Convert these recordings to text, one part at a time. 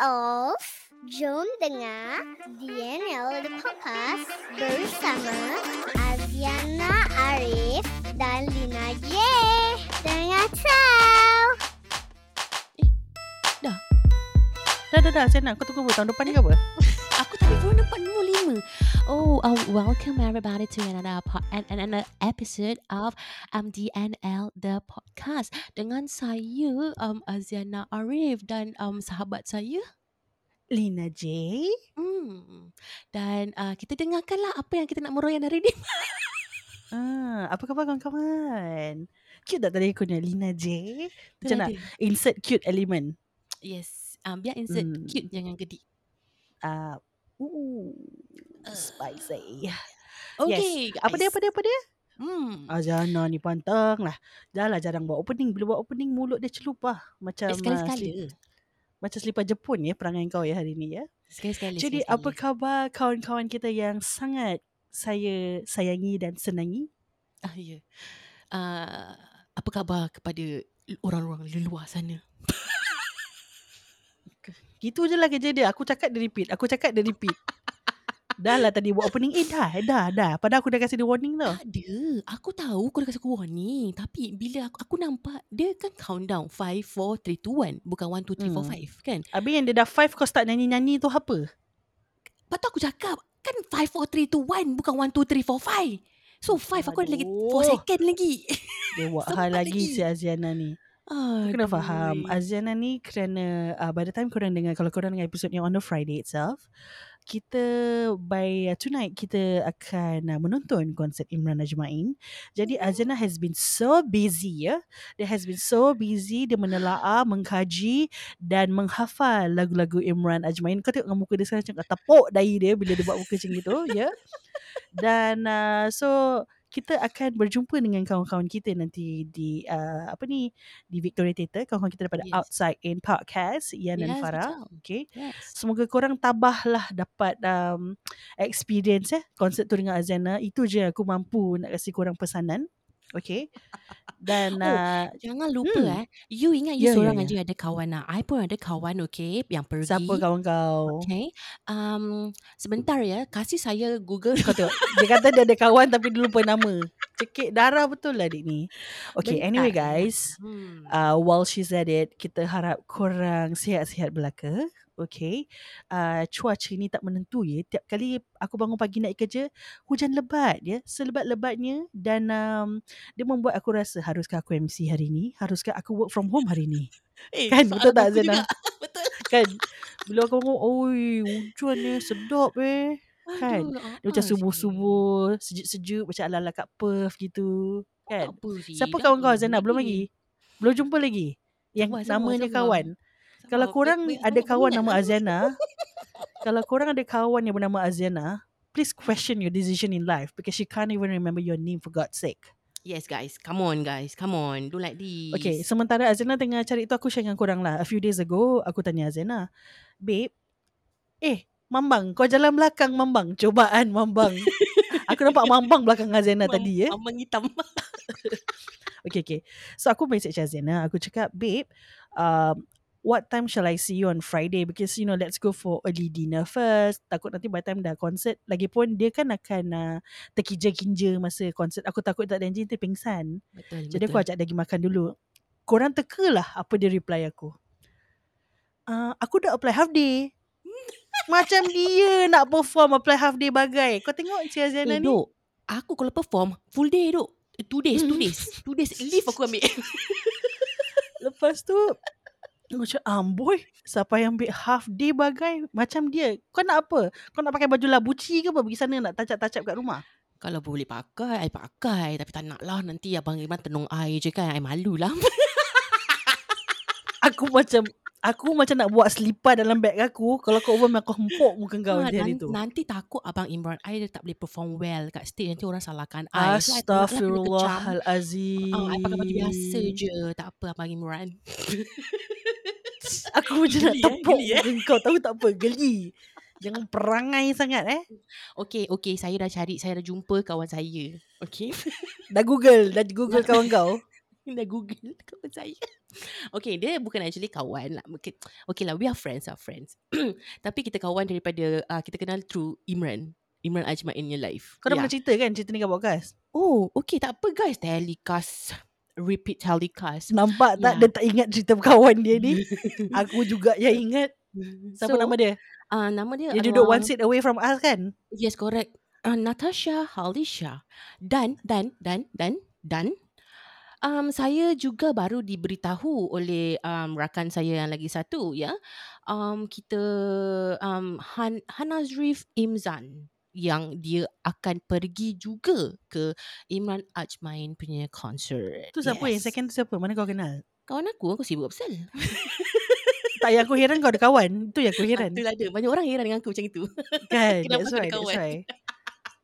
of Jom dengar DNL The Podcast bersama Aziana Arif dan Lina J. Dengar tahu. Dah dah dah Saya nak kau tunggu tahun depan ni ke apa Aku tak boleh nampak nombor lima. Oh, uh, welcome everybody to another po- an, an, another episode of um, DNL the podcast dengan saya um, Aziana Arif dan um, sahabat saya. Lina J Hmm. Dan uh, kita dengarkanlah apa yang kita nak meroyan hari ni. ah, Apa khabar kawan-kawan Cute tak tadi aku ni Lina J Macam nak. Insert cute element Yes. Um, biar insert Hmm. cute jangan gedik. Ah, Ooh Uh, Spicy Okay, Apa dia apa dia apa dia Hmm. Azana ni pantang lah Dah lah jarang buat opening Bila buat opening mulut dia celup lah Macam Eh, ah, sekali-sekala. slip- Macam selipar Jepun ya Perangai kau ya hari ni ya Sekali-sekala. Jadi sekali-sekala. apa khabar kawan-kawan kita yang sangat saya sayangi dan senangi? Ah, ya. Uh, apa khabar kepada orang-orang di luar sana? Gitu je lah kerja dia. Aku cakap dia repeat. Aku cakap dia repeat. Dah lah tadi buat opening. Eh dah, dah, dah. Padahal aku dah kasih dia warning tau. Tak ada. Aku tahu kau dah kasi aku warning. Tapi bila aku, aku nampak, dia kan countdown. 5, 4, 3, 2, 1. Bukan 1, 2, 3, Hmm. 4, 5 kan? Habis yang dia dah five kau start nyanyi-nyanyi tu apa? Lepas tu aku cakap, kan 5, 4, 3, 2, 1. Bukan 1, 2, 3, 4, 5. So 5 aku ada lagi 4 Aduh. second lagi. Dia buat hal lagi si Aziana ni. Kau kena faham. Aziana ni kerana uh, by the time korang dengar, kalau korang dengar episod yang on the Friday itself, kita by uh, tonight kita akan uh, menonton konsert Imran Najmain. Jadi Aziana has been so busy ya. Dia has been so busy dia menelaah, mengkaji dan menghafal lagu-lagu Imran Najmain. Kau tengok muka dia sekarang macam tepuk dahi dia bila dia buat muka macam gitu ya. Dan uh, so kita akan berjumpa dengan kawan-kawan kita nanti di uh, apa ni di Victoria Theatre kawan-kawan kita daripada Yes. Outside in Podcast Ian dan Yes, Farah betul. okay Yes. semoga korang tabahlah dapat um, experience eh konsert tu dengan Azana itu je aku mampu nak kasih korang pesanan okay dan Oh, uh, Jangan lupa Hmm. eh. You ingat you ya, seorang ya. aja ada kawan lah. I pun ada kawan okay. Yang pergi. siapa kawan kau Okay. Um, sebentar ya. Kasih saya Google. kau tengok dia kata dia ada kawan tapi dia lupa nama cekik darah betul lah adik ni okay Bentar anyway guys Hmm. uh, while she's at it, kita harap korang sihat-sihat belaka. Okay. Uh, cuaca ni tak menentu ya. Tiap kali aku bangun pagi nak kerja, hujan lebat ya. Selebat-lebatnya. Dan um, dia membuat aku rasa, haruskah aku MC hari ni? Haruskah aku work from home hari ni? Eh, Kan, betul tak, Zena? betul. Kan? Bila aku bangun, oi hujan ni sedap eh. Kan? Aduh, Dia macam subuh-subuh, sejuk-sejuk macam ala-ala kat Perth gitu. sih. Kan? Apa. Siapa kawan kau. Zana? Belum lagi? Belum jumpa lagi? Yang sabar, namanya sabar. kawan. sabar. Kalau Wait, korang wait, ada banyak- kawan nama. Aziana, kalau korang ada kawan yang bernama Aziana, please question your decision in life because she can't even remember your name for God's sake. Yes guys. Come on guys. Come on. Do like this. Okay, sementara Aziana tengah cari tu aku share dengan korang lah. A few days ago, aku tanya Aziana, Babe, eh, Mambang, kau jalan belakang Mambang. Cobaan Mambang. aku nampak Mambang belakang Mam- tadi ya. Mambang hitam. Okay, okay. So aku message Azana. Aku cakap, babe, um, what time shall I see you on Friday? Because, you know, let's go for early dinner first. Takut nanti by time dah concert. Lagipun dia kan akan uh, terkinja-kinja masa concert. Aku takut tak enjin nanti pingsan. Betul. Jadi betul. aku ajak dia pergi makan dulu. Korang teka lah apa dia reply aku. Uh, aku dah apply half day. Macam dia nak perform apply half day bagai. Kau tengok si Azana Eh, ni. Dok. Aku kalau perform, full day, Dok. Eh, Two days, two Hmm. days. Two days leave aku ambil. Lepas tu macam amboi siapa yang ambil half day bagai macam dia kau nak apa kau nak pakai baju labuci ke apa pergi sana nak tacap-tacap kat rumah Kalau boleh pakai, I pakai. Tapi tak nak lah. Nanti Abang Iman tenung air je kan. I malu lah. aku macam aku macam nak buat selipar dalam beg aku kalau kau over aku hempuk muka kau Ha, di hari tu Nanti takut Abang Imran I dia tak boleh perform well kat stage. Nanti orang salahkan I. So, lah. Astaghfirullahalazim Ah, I pakai baju biasa je. Tak apa Abang Imran. aku macam nak eh, tepuk geli, eh. kau tahu tak apa geli jangan perangai sangat eh Okay, okay. Saya dah cari. Saya dah jumpa kawan saya. Okay. dah google dah google kawan kau Dah google kawan saya. Okay, dia bukan actually kawan lah. Okay, okay lah, we are friends are friends. Tapi kita kawan daripada, uh, kita kenal through Imran. Imran Ajma in your life. Kau dah Yeah. pernah cerita kan cerita ni kat podcast? Oh, okay. Tak apa guys. Telecast. Repeat telecast. Nampak tak Ya. dia tak ingat cerita kawan dia ni? Aku juga yang ingat. Siapa So, nama dia? Uh, nama dia Dia duduk adalah- one seat away from us kan? Yes, correct. Uh, Natasha Halisha. Dan, dan, dan, dan, dan. Um, saya juga baru diberitahu oleh um, rakan saya yang lagi satu ya. Um, kita um, Han, Hanazrif Imzan yang dia akan pergi juga ke Imran Ajmain punya concert. Tu siapa yang second tu siapa? Mana kau kenal? Kawan aku, aku sibuk pasal. Tak yang aku heran kau ada kawan. Tu yang aku heran. Itulah ada. Banyak orang heran dengan aku macam itu. Kan? Kenapa That's ada why. That's kawan? why.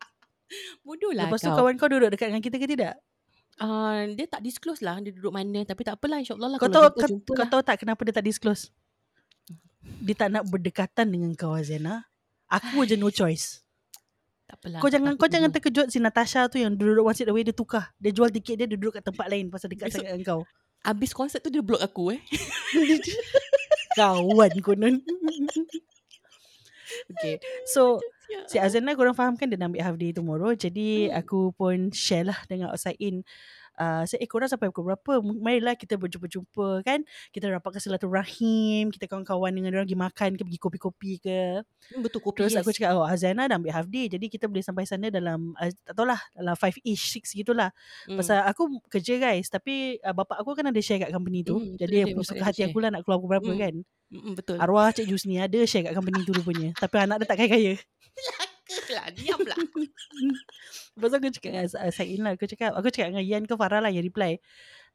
Bodoh lah Lepas tu kau. kawan kau duduk dekat dengan kita ke tidak? Uh, dia tak disclose lah dia duduk mana tapi tak apalah insyaAllah lah Kau tahu jumpa, kau, jumpa kau lah. tahu tak kenapa dia tak disclose? Dia tak nak berdekatan dengan kau Azena. Aku je no choice. Tak apalah. Kau jangan kau jangan terkejut si Natasha tu yang duduk one seat away dia tukar. Dia jual tiket dia dia duduk kat tempat lain pasal dekat Besok- sangat dengan kau. Habis konsert tu dia block aku eh. Kawan konon. Okay. So Si Azana korang faham kan dia nak ambil half day tomorrow. Jadi Hmm. aku pun share lah dengan outside in. Uh, saya eh korang sampai pukul berapa Marilah kita berjumpa-jumpa kan Kita rapatkan silaturahim Kita kawan-kawan dengan orang Pergi makan ke Pergi kopi-kopi ke Hmm, betul kopi Terus yes. aku cakap Oh Azana dah ambil half day Jadi kita boleh sampai sana dalam uh, Tak tahulah Dalam 5-ish 6 gitulah Hmm. Pasal aku kerja guys Tapi uh, bapak aku kan ada share kat company tu betul Jadi aku suka hati share. aku lah Nak keluar pukul berapa Hmm. kan Mm, betul. Arwah Cik Jus ni ada share kat company tu rupanya Tapi anak dia tak kaya-kaya lah, diam lah. Lepas tu aku cakap dengan uh, Sain lah Aku cakap Aku cakap dengan Yan ke Farah lah Yang reply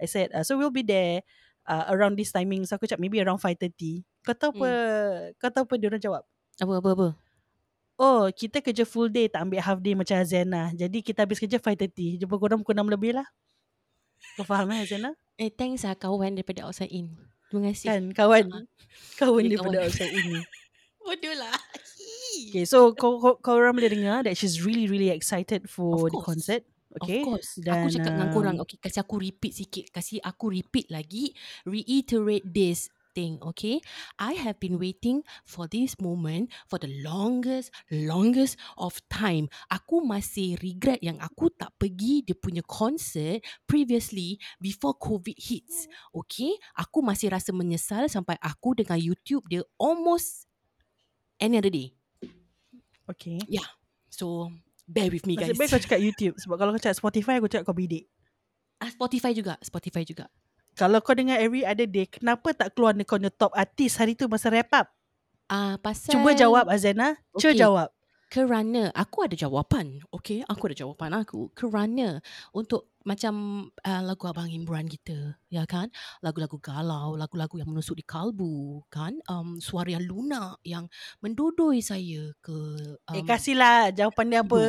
I said uh, So we'll be there uh, Around this timing So aku cakap Maybe around 5.30 Kau tahu apa Kau tahu apa dia orang jawab apa, apa, apa? Oh kita kerja full day Tak ambil half day Macam Azena Jadi kita habis kerja 5.30 Jumpa korang pukul 6 lebih lah Kau faham eh Azena Eh, thanks lah kawan daripada outside in. Terima kasih. Kan kawan Ah. Kawan daripada kawan. outside ini Bodoh lah. Okay so kau, kau, kau orang boleh dengar That she's really really excited For the concert Okay Of course. Dan, aku cakap dengan um, korang. Okay, kasih aku repeat sikit. Kasih aku repeat lagi. Reiterate this thing, okay? I have been waiting for this moment for the longest, longest of time. Aku masih regret yang aku tak pergi dia punya concert previously before COVID hits. Okay? Aku masih rasa menyesal sampai aku dengan YouTube dia almost any other day. Okay So, bear with me guys. baik kau cakap YouTube Sebab kalau kau cakap Spotify Aku cakap kau bidik Ah, Spotify juga, Spotify juga. Kalau kau dengar every other day Kenapa tak keluar kau punya top artis Hari tu masa wrap up Ah, pasal Cuba jawab Azana Cuba Okay. jawab kerana aku ada jawapan. Okay, aku ada jawapan aku. Kerana untuk macam uh, lagu Abang Imran kita, ya kan? Lagu-lagu galau, lagu-lagu yang menusuk di kalbu, kan? Um, suara yang lunak yang mendodoi saya ke um, Eh kasihlah jawapan dia apa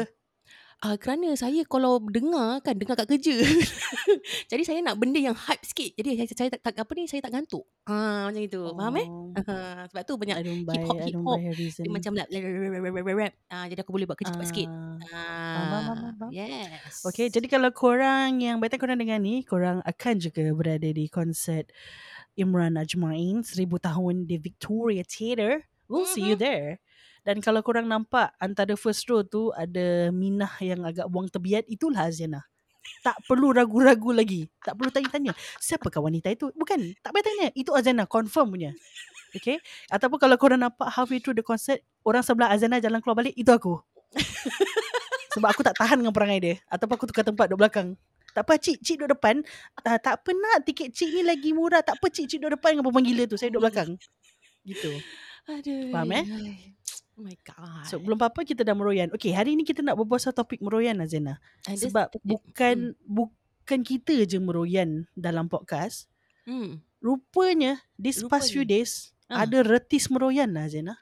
Uh, kerana saya kalau dengar kan dengar kat kerja. Jadi saya nak benda yang hype sikit. Jadi saya, saya tak, tak apa ni saya tak gantuk. Ah macam itu. Oh. Faham eh? Uh, sebab tu banyak buy her reason dia macam rap, rap. Ah, jadi aku boleh buat kerja cepat sikit. Ah. Yes. Okay jadi kalau korang Yang betul korang dengar ni Korang akan juga berada di konsert Imran Ajmain Seribu tahun di Victoria Theatre We'll see you there Dan kalau korang nampak Antara first row tu Ada Minah yang agak buang tebiat Itulah Aziana. Tak perlu ragu-ragu lagi. Tak perlu tanya-tanya Siapakah wanita itu? Bukan Tak payah tanya. Itu Azana Confirm punya. Okay? Ataupun kalau korang nampak Halfway through the concert Orang sebelah Azana Jalan keluar balik Itu aku. Sebab aku tak tahan dengan perangai dia. Ataupun aku tukar tempat Duduk belakang. Tak apa cik. Cik duduk depan. Uh, Tak apa nak. Tiket cik ni lagi murah. Tak apa cik. Cik duduk depan Dengan perempuan gila tu. Saya duduk belakang. Gitu. Aduh. Faham, eh? Oh my god. So belum apa-apa kita dah meroyan Okay hari ni kita nak berbual Pasal topik meroyan Azana And this Sebab bukan Bukan kita je meroyan Dalam podcast Hmm. Rupanya This past few Rupanya. days Ah. Ada retis meroyan lah Zena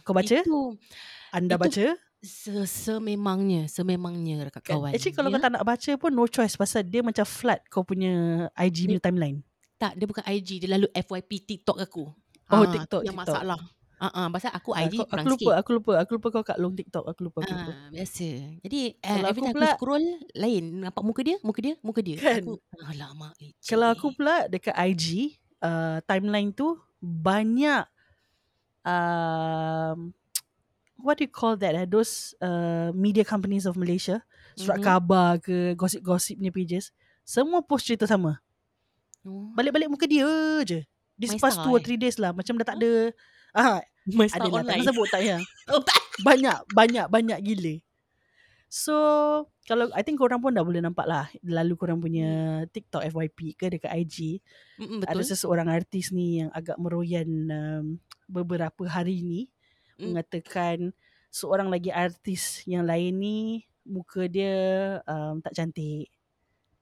Kau baca? Itu Anda itu baca? se sememangnya, sememangnya dekat Kan? kawan. Actually kalau ya? kau tak nak baca pun No choice Pasal dia macam flood Kau punya IG punya timeline tak, dia bukan IG, dia lalu FYP TikTok aku. Oh, Ah, TikTok, Yang TikTok. masalah. Ah, uh, pasal aku IG kurang aku lupa, sikit. aku lupa, aku lupa kau kat long TikTok. Aku lupa, aku lupa. Ah, biasa. Jadi uh, Kalau every aku pula- aku scroll lain nampak muka dia, muka dia, muka dia. Kan? Aku alamak leceh. Kalau aku pula dekat IG, uh, timeline tu banyak um, what do you call that? Eh? Those uh, media companies of Malaysia, surat Mhm. khabar ke, gosip-gosip punya pages, semua post cerita sama. Oh, Balik-balik muka dia je. This My past Star, two or eh? three days lah. Macam dah tak ada. Ah, My ada lah. Tak online. nak sebut tak ya. Oh, tak. Banyak, banyak, banyak gila. So, kalau I think korang pun dah boleh nampak lah. Lalu korang punya TikTok FYP ke dekat IG. Mm-mm, Ada betul. seseorang artis ni yang agak meroyan um, beberapa hari ni. Mm. Mengatakan seorang lagi artis yang lain ni muka dia um, tak cantik.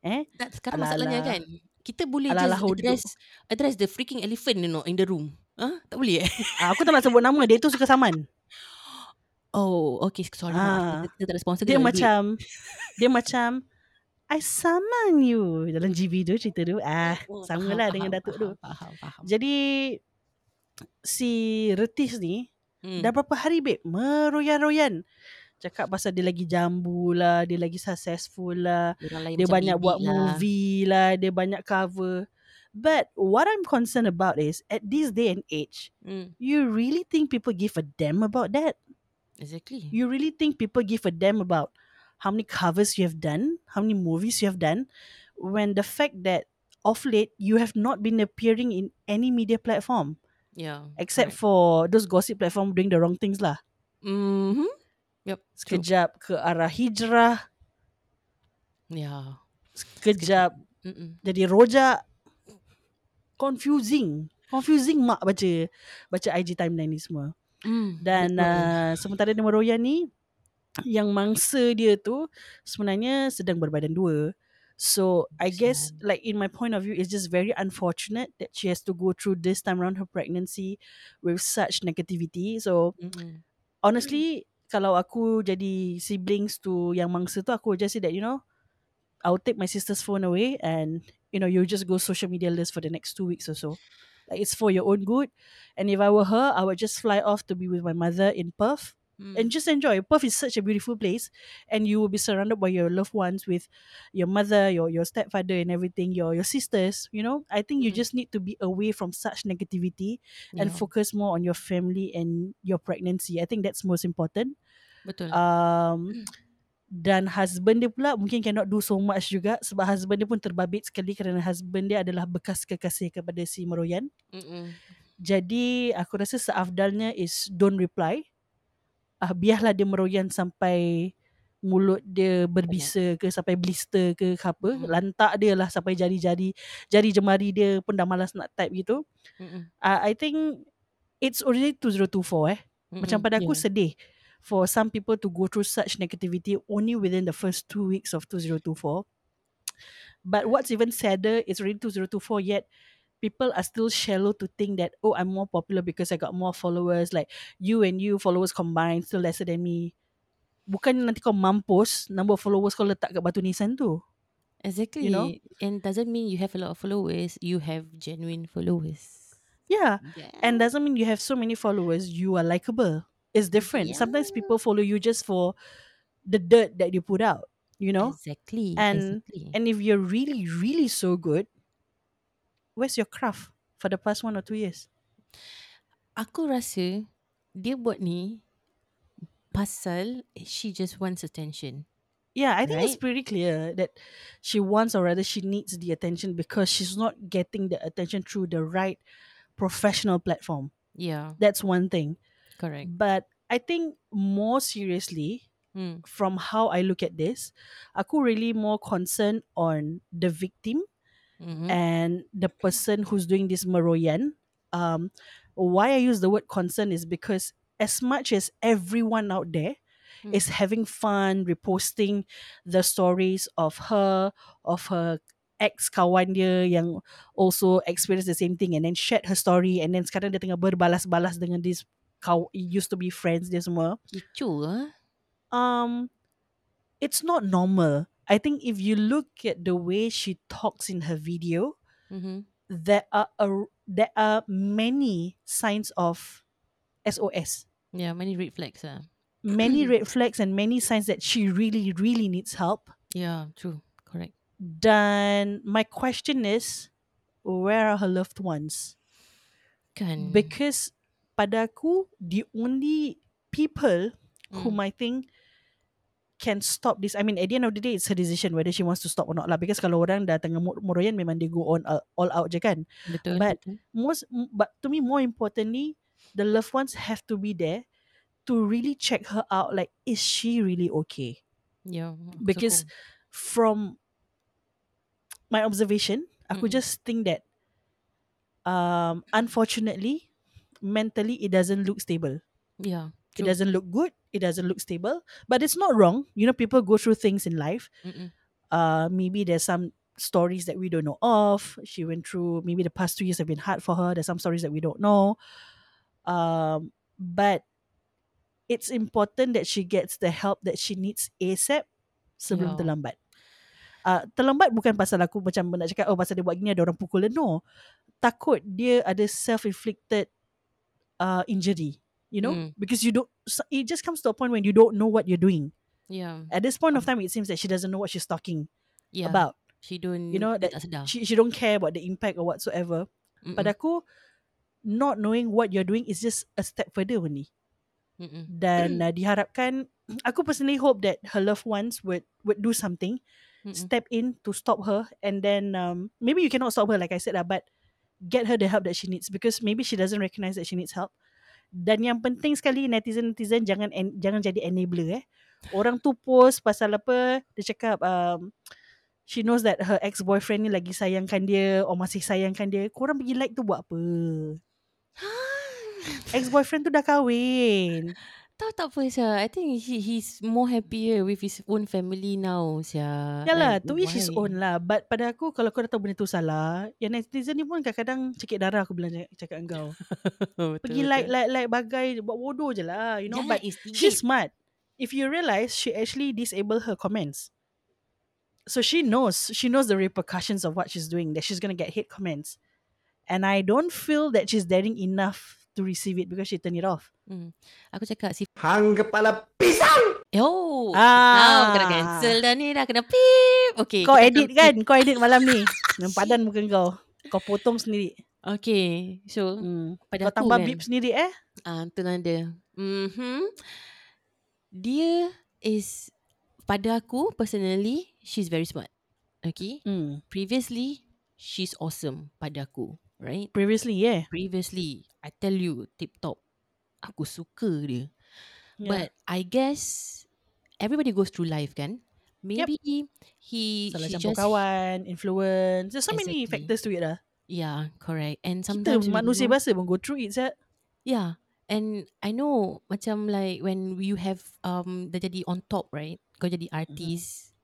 Eh? Tak, sekarang Ala-ala- masalahnya kan kita boleh ala-ala just address address the freaking elephant you know in the room. Huh? Tak boleh eh? Ah, aku tak nak sebut nama. Dia tu suka saman. Oh, okay. Sorry. Maaf. Kita, kita tak ada sponsor. Dia ada macam dia macam I summon you dalam GB tu cerita tu. Ah. Oh, sama faham, lah dengan faham, Datuk tu. faham, Faham, faham. Jadi si Retis ni Hmm. dah berapa hari babe meroyan-royan. Cakap pasal dia lagi jambu lah, dia lagi successful lah, dia banyak buat lah. movie lah, dia banyak cover. But what I'm concerned about is at this day and age, Hmm. you really think people give a damn about that? Exactly. You really think people give a damn about how many covers you have done, how many movies you have done, when the fact that of late you have not been appearing in any media platform yeah. except for those gossip platform doing the wrong things lah. Mm-hmm. Yep. True. Ke arah hijrah, Yeah. sekejap Mm-mm. jadi rojak. Confusing. Confusing mak baca baca IG timeline ni semua. Mm, Dan betul. uh, sementara dia meroyan ni yang mangsa dia tu sebenarnya sedang berbadan dua. So I guess like in my point of view it's just very unfortunate that she has to go through this time around her pregnancy with such negativity. So Mm-mm. honestly kalau aku jadi siblings to yang mangsa tu aku just say that you know I'll take my sister's phone away and you know you just go social media list for the next two weeks or so. Like it's for your own good. And if I were her, I would just fly off to be with my mother in Perth Mm. and just enjoy. Perth is such a beautiful place, and you will be surrounded by your loved ones, with your mother, your your stepfather, and everything. Your your sisters. You know, I think you Mm. just need to be away from such negativity and Yeah. focus more on your family and your pregnancy. I think that's most important. Betul. Um, dan husband dia pula mungkin cannot do so much juga sebab husband dia pun terbabit sekali kerana husband dia adalah bekas kekasih kepada si Meroyan. Mm-mm. Jadi aku rasa seafdalnya is don't reply. Ah biarlah dia meroyan sampai mulut dia berbisa ke sampai blister ke ke apa. Mm. Lantak dia lah sampai jari-jari jari jemari dia pun dah malas nak type gitu. Mm-mm. Uh, I think it's already 2024 eh. Macam Mm-mm. pada aku Yeah. sedih for some people to go through such negativity only within the first two weeks of 2024. But what's even sadder is already 2024 yet people are still shallow to think that oh I'm more popular because I got more followers like you and you followers combined still lesser than me. Bukan nanti kau mampus number of followers kau letak kat batu nisan tu. Exactly. know? And doesn't mean you have a lot of followers. You have genuine followers. Yeah. Yeah. And doesn't mean you have so many followers you are likable. It's different. Sometimes people follow you just for the dirt that you put out, you know? Exactly. And- exactly. And if you're really, really so good, where's your craft for the past one or two years? aku rasa dia buat ni pasal she just wants attention. Yeah, I think it's pretty clear that she wants or rather she needs the attention because she's not getting the attention through the right professional platform. Yeah, That's one thing. Correct. But I think more seriously, Hmm. from how I look at this, aku really more concerned on the victim Mm-hmm. and the person who's doing this meroyan. Um, why I use the word concern is because as much as everyone out there Mm. is having fun reposting the stories of her, of her ex kawan dia yang also experienced the same thing and then shared her story and then sekarang dia tengah berbalas-balas dengan this kau used to be friends dia semua. Kecoh ah. Um, it's not normal. I think if you look at the way she talks in her video, Mm-hmm. there are a, there are many signs of SOS. Yeah, many red flags. Uh. Many red flags and many signs that she really, really needs help. Yeah, true. Correct. Then my question is, where are her loved ones? Kan. Because pada aku, the only people whom Mm. I think can stop this. I mean, at the end of the day, it's her decision whether she wants to stop or not lah. Because kalau orang dah tengah murayan, memang they go on uh, all out je kan. Betul. but- betul. Most, but to me, more importantly, the loved ones have to be there to really check her out. Like, is she really okay? Yeah. aku Because sokong. from my observation, aku Mm-mm. just think that um unfortunately mentally it doesn't look stable. yeah. It True. doesn't look good, it doesn't look stable, but it's not wrong. You know people go through things in life. Mm-mm. Uh maybe there's some stories that we don't know of. She went through maybe the past 2 years have been hard for her. There's some stories that we don't know. Um but it's important that she gets the help that she needs ASAP sebelum Yeah. terlambat. Uh, terlambat bukan pasal aku macam nak cakap oh pasal dia buat gini ada orang pukul dia. No. Takut dia ada self-inflicted uh, injury. You know? Mm. Because you don't, so- it just comes to a point when you don't know what you're doing. Yeah. At this point of time, it seems that she doesn't know what she's talking Yeah. about. She don't. You know, that. She, she don't care about the impact or whatsoever. Mm-mm. Pada aku, not knowing what you're doing is just a step further only. Mm-mm. Dan uh, diharapkan, aku personally hope that her loved ones would would do something, Mm-mm. step in to stop her, and then um, maybe you cannot stop her like I said lah, but get her the help that she needs because maybe she doesn't recognize that she needs help. Dan yang penting sekali netizen-netizen jangan en, jangan jadi enabler eh. Orang tu post pasal apa, dia cakap um, she knows that her ex-boyfriend ni lagi sayangkan dia or masih sayangkan dia. Korang pergi like tu buat apa? Ex-boyfriend tu dah kahwin. Tahu tak apa Sia I think he, he's more happier With his own family now Sia Yalah, Like, to each his own lah. But pada aku, kalau kau dah tahu benda tu salah, yang netizen ni pun kadang-kadang cekik darah aku bilang cakap, cakap dengan kau. Betul, Pergi betul. like, like, like bagai, buat bodoh je lah. You know, Jangan but instigate. she's smart. If you realise, she actually disable her comments. So she knows, she knows the repercussions of what she's doing, that she's going to get hate comments. And I don't feel that she's daring enough to receive it because she turned it off. Hmm. Aku cakap si Hang kepala pisang! Oh Ah. Now kena cancel dah ni Dah kena pip Okay Kau edit kan? Kau edit malam ni. Nampak padan muka kau. Kau potong sendiri. Okay So Hmm. Pada Kau tambah kan, beep sendiri eh? Ah, tu dia. Mhm. Dia is pada aku personally she's very smart. Okay. Hmm. Previously she's awesome pada aku, right? Previously, yeah. Previously I tell you tip top. Aku suka dia. yeah. But I guess everybody goes through life kan. Maybe he Salah campur just kawan, influence. There's so many Exactly. factors to it lah. Yeah, correct. And Kita sometimes we manusia biasa pun go through it, Zat. Yeah. And I know macam like when you have um dah jadi on top, right? Kau jadi Mm-hmm. artist,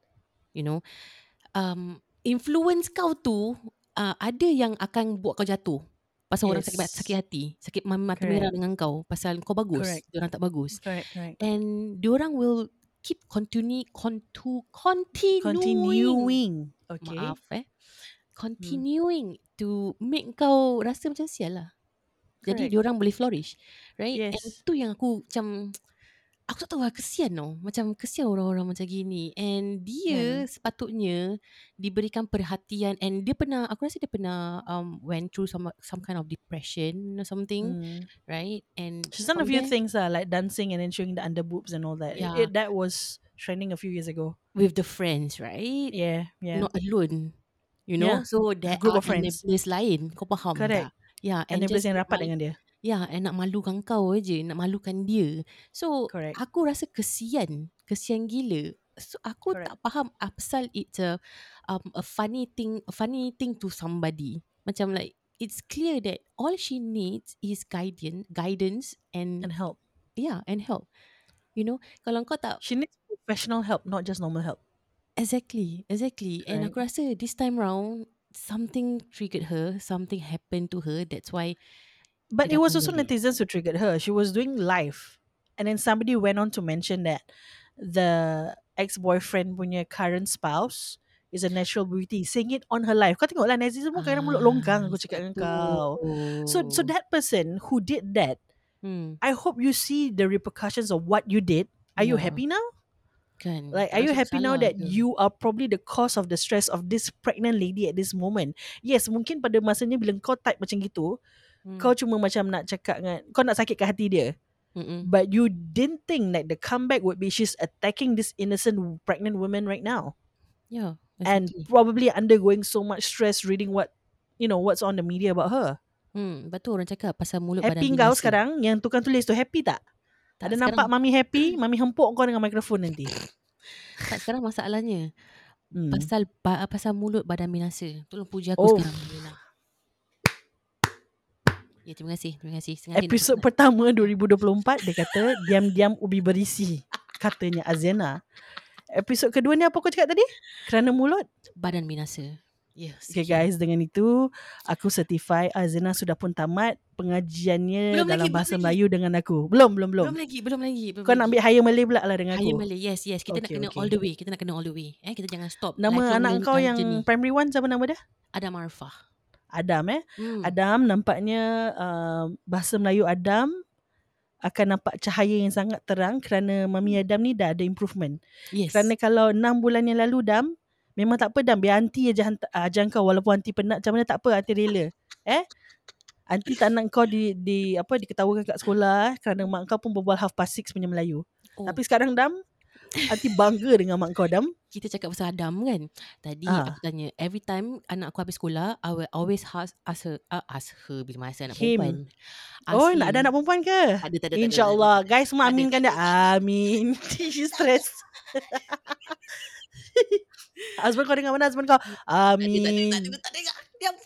you know. Um influence kau tu uh, ada yang akan buat kau jatuh. Pasal orang sakit Yes. sakit hati, sakit ma- mata Correct. merah dengan kau pasal kau bagus, Correct. orang tak bagus. Correct, correct. And diorang will keep continue contu, continuing, Continuing. Okay. Maaf eh. Continuing to make kau rasa macam sial lah. Jadi Correct. diorang boleh flourish. Right? And Yes. tu yang aku macam aku tak tahu lah kesian tau. Macam kesian orang-orang macam gini. And dia sepatutnya diberikan perhatian and dia pernah aku rasa dia pernah um went through some some kind of depression or something, Hmm. right? And She's done a few there, things lah, like dancing and then showing the under boobs and all that. It- Yeah. It, that was trending a few years ago. with the friends, right? Yeah, yeah. Not alone. You know? Yeah. So there group of friends. lain. Kau faham Correct. tak? Yeah, and then just yang nak rapat dengan dia. Ya, and nak malukan kau je, nak malukan dia. So, Correct. aku rasa kesian, kesian gila. So, aku Correct. tak faham apasal it's a um, a funny thing, a funny thing to somebody. Macam like it's clear that all she needs is guidance, guidance and, And help. yeah, and help. You know, kalau kau tak She needs professional help, not just normal help. Exactly, exactly. And aku rasa this time round something triggered her, something happened to her. That's why But it was also netizens who triggered her. She was doing live. And then somebody went on to mention that the ex-boyfriend punya current spouse is a natural beauty. Saying it on her live. Kau tengok lah, netizen pun kadang mulut longgang aku cakap dengan kau. So so that person who did that Hmm. I hope you see the repercussions of what you did. Are you happy now? Kan. Like, are you happy now that you are probably the cause of the stress of this pregnant lady at this moment? Yes, mungkin pada masanya bila kau type macam gitu, Hmm. kau cuma macam nak cakap dengan, kau nak sakitkan hati dia. Mm-mm. But you didn't think that the comeback would be she's attacking this innocent pregnant woman right now. Yeah. And exactly. probably undergoing so much stress reading what, you know, what's on the media about her. Hmm, betul orang cakap pasal mulut badan Happy kau sekarang yang tukang tulis tu happy tak? Tak, Ada sekarang, nampak mami happy, mami hempuk kau dengan mikrofon nanti. tak sekarang masalahnya Hmm. pasal pasal mulut badan binasa. Tolong puji aku Oh. sekarang. Ya, terima kasih. Terima kasih. Sengaja nak- Episod nak- pertama 2024 dia kata diam-diam ubi berisi katanya Azena. Episod kedua ni apa kau cakap tadi? Kerana mulut. badan binasa. Yes. Okay guys, dengan itu aku certify Azena sudah pun tamat pengajiannya Belum dalam lagi, bahasa lagi. Melayu dengan aku. Belum, belum, belum. Belum lagi, belum lagi. Belum Kau nak ambil lagi. higher Malay pula lah dengan Higher aku. Malay. Yes, yes. Kita nak Okay, kena okay. all the way. Kita nak kena all the way. Eh, kita jangan stop. Nama anak kau yang journey. primary one siapa nama dia? Adam Arfah. Adam eh. Hmm. Adam nampaknya uh, bahasa Melayu Adam akan nampak cahaya yang sangat terang kerana Mami Adam ni dah ada improvement. Yes. Kerana kalau 6 bulan yang lalu Dam, memang tak apa Dam, biar aunty aja uh, ajar kau walaupun aunty penat macam mana tak apa, aunty rela. Eh? Aunty tak nak kau di, di apa diketawakan kat sekolah eh, kerana mak kau pun berbual half past six punya Melayu. Oh. Tapi sekarang Dam, aunty bangga dengan mak kau Dam. kita cakap pasal Adam kan. Tadi Ah. aku tanya, every time anak aku habis sekolah, I will always ask, ask her, uh, ask her bila masa anak Him. perempuan. Ask Oh, nak him. ada anak perempuan ke? Ada, tak ada, InsyaAllah. Guys, semua aminkan dia. Amin. She stress. husband kau dengar mana husband kau? Amin. Tak ada, tak ada, tak ada. Diam.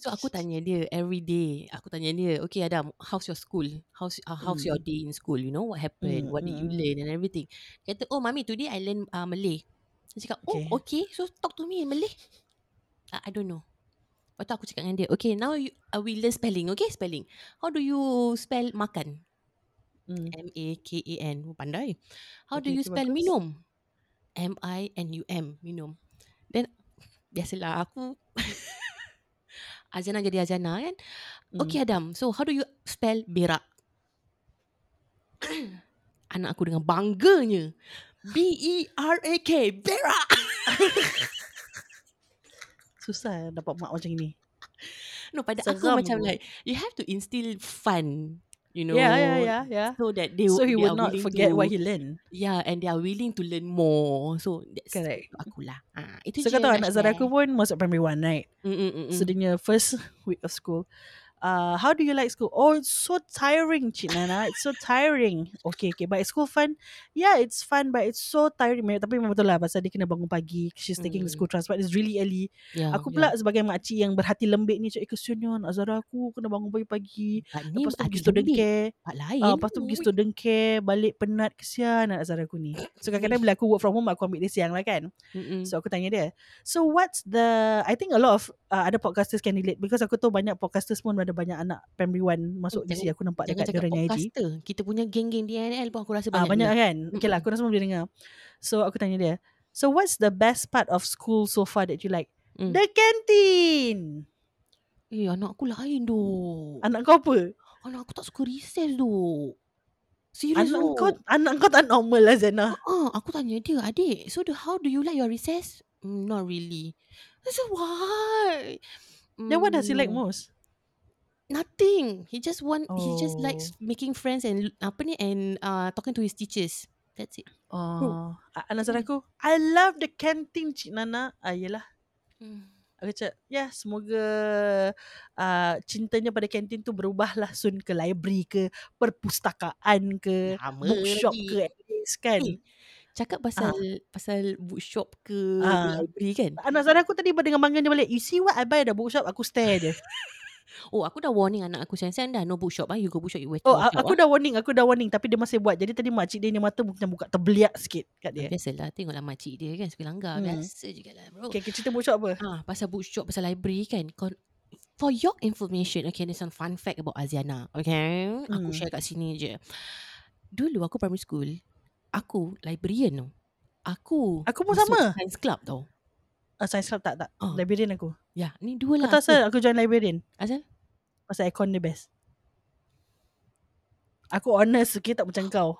So aku tanya dia every day. Aku tanya dia, okay Adam, how's your school? How's uh, how's your day in school? You know what happened? Hmm, What did you hmm, learn and everything? Dia kata, oh mami today I learn uh, Malay. Dia cakap, oh Okay. okay. So talk to me in Malay. Uh, I don't know. Lepas tu aku cakap dengan dia, okay now you, uh, we learn spelling. Okay spelling. How do you spell makan? Hmm. M-A-K-A-N. Oh, pandai. How do Okay, you okay, spell bagus. minum? M-I-N-U-M. Minum. Then, biasalah aku Azana jadi Azana kan. Hmm. Okay Adam, so how do you spell berak? Anak aku dengan bangganya. B-E-R-A-K. Berak. Susah dapat mak macam ni. No, pada aku Seram macam tu. like, you have to instill fun. You know. Yeah, yeah, yeah, yeah. So that they, So he they will not forget to, what he learned. Yeah, and they are willing to learn more. So that's Correct. aku lah. Ah, itu So je kau tahu nak anak Zara share. aku pun masuk primary one, right? Mm, mm, mm, So dia first week of school. Uh, how do you like school? Oh, it's so tiring, Cik Nana. It's so tiring. Okay, okay. But school fun? Yeah, it's fun, but it's so tiring. Tapi memang betul lah pasal dia kena bangun pagi. She's taking the Mm. school transport. It's really early. Yeah, Aku yeah. pula sebagai makcik yang berhati lembik ni, cakap, eh kesiannya nak Zara aku kena bangun pagi-pagi. Ni Lepas tu pergi student lembik. care. Part lain. Ah, lepas tu pergi student care, balik penat, kesian anak Zara aku ni. So kadang-kadang bila aku work from home, aku ambil dia siang lah kan. Mm-mm. So aku tanya dia. So what's the I think a lot of uh, ada podcasters can relate because aku tahu banyak podcasters pun ada banyak anak primary one masuk Eh, DC aku nampak Jangan dekat cakap diorang IG. Kita punya geng-geng DNL pun aku rasa Ah banyak. banyak dengar. kan? Okay lah aku rasa boleh dengar. So aku tanya dia. So what's the best part of school so far that you like? Mm. The canteen. Eh, anak aku lain doh. Anak kau apa? Anak aku tak suka recess doh. Serius Anak kau anak kau tak normal lah Zana. Ah, aku tanya dia, adik, so the, how do you like your recess? Mm, not really. I said, why? Then what does he like Mm, most? Nothing. He just want, he just Oh. likes making friends and apa ni and uh, talking to his teachers. That's it. Oh, anak Zara aku, I love the canteen Cik Nana. Ah, yelah. Mm. Aku cakap, ya semoga uh, cintanya pada kantin tu berubahlah Sun ke library ke, perpustakaan ke, Lama bookshop lagi. ke at least kan. Eh, Cakap pasal pasal bookshop ke Ah. library kan. Anak Zara aku tadi dengan bangga dia balik, you see what I buy at the bookshop, aku stare je. Oh, aku dah warning anak aku sayang-sayang dah no bookshop ah. You go bookshop you wait. Oh, a- aku dah warning, aku dah warning tapi dia masih buat. Jadi tadi makcik dia ni mata macam buka terbeliak sikit kat dia. Biasalah tengoklah makcik dia kan suka langgar. Hmm. Biasa juga lah bro. Okay, okay cerita bookshop apa? Ah, pasal bookshop, pasal library kan. For your information, okay, there's some fun fact about Aziana. Okay, aku Hmm. share kat sini je. Dulu aku primary school, aku librarian tau. Aku Aku pun sama. science club tau. Uh, science club tak, tak. Ah. Librarian aku. Ya, ni dua Kau lah. tahu aku. asal aku join librarian? Asal? Pasal aircon dia best. Aku honest okay tak macam kau.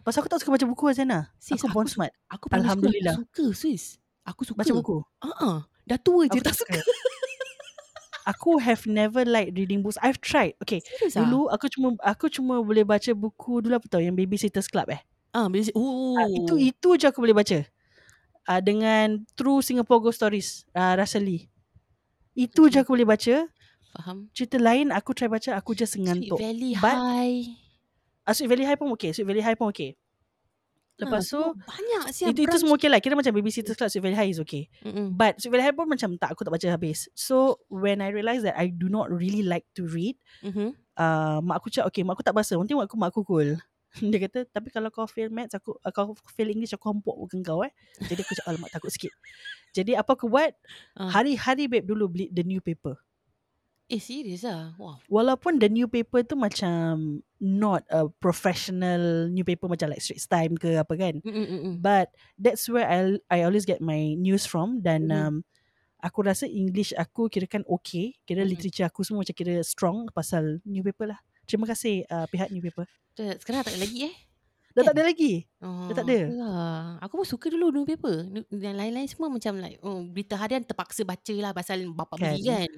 Pasal aku tak suka baca buku Azana. Sis, Aku aku born smart. Aku Alhamdulillah. suka sis. Aku suka. Baca buku. Ah, dah tua je Aku tak suka. Aku have never liked reading books. I've tried. Okay. Serius ah? Dulu aku cuma aku cuma boleh baca buku dulu apa tau yang Babysitters Club eh. Ah, bila oh. Ah, itu itu je aku boleh baca. Ah dengan True Singapore Ghost Stories ah Russell Lee. Itu je Okay. aku boleh baca. faham. Cerita lain aku try baca aku just Sweet ngantuk. Valley But- High. Ah, Sweet Valley High pun okay. Sweet Valley High pun okay. Lepas tu semua banyak siap itu, itu semua okay lah. Kira macam Babysitters Club Sweet Valley High is okay. Mm-mm. But Sweet Valley High pun macam tak aku tak baca habis. So when I realised that I do not really like to read, Mhm. uh, mak aku cakap okay mak aku tak bahasa. Nanti mak aku mak aku cool. Dia kata tapi kalau kau fail maths aku uh, kau fail English aku hampuk muka kau eh. Jadi aku cakap alamak takut sikit. Jadi apa aku buat? Ah. Hari-hari babe dulu beli the new paper. Eh serius ah. Wow. Walaupun the new paper tu macam not a professional new paper macam like Straits Time ke apa kan. Mm-mm-mm. But that's where I I always get my news from dan Mhm. um, aku rasa English aku kira kan okay. Kira Mhm. literature aku semua macam kira strong pasal new paper lah. Terima kasih uh, pihak new paper. Sekarang tak ada lagi eh? Dah tak ada lagi. Oh, tak ada? itulah. Aku pun suka dulu newspaper. Nu- Yang lain-lain semua macam like oh, berita harian terpaksa baca lah pasal bapak Kan. beli kan.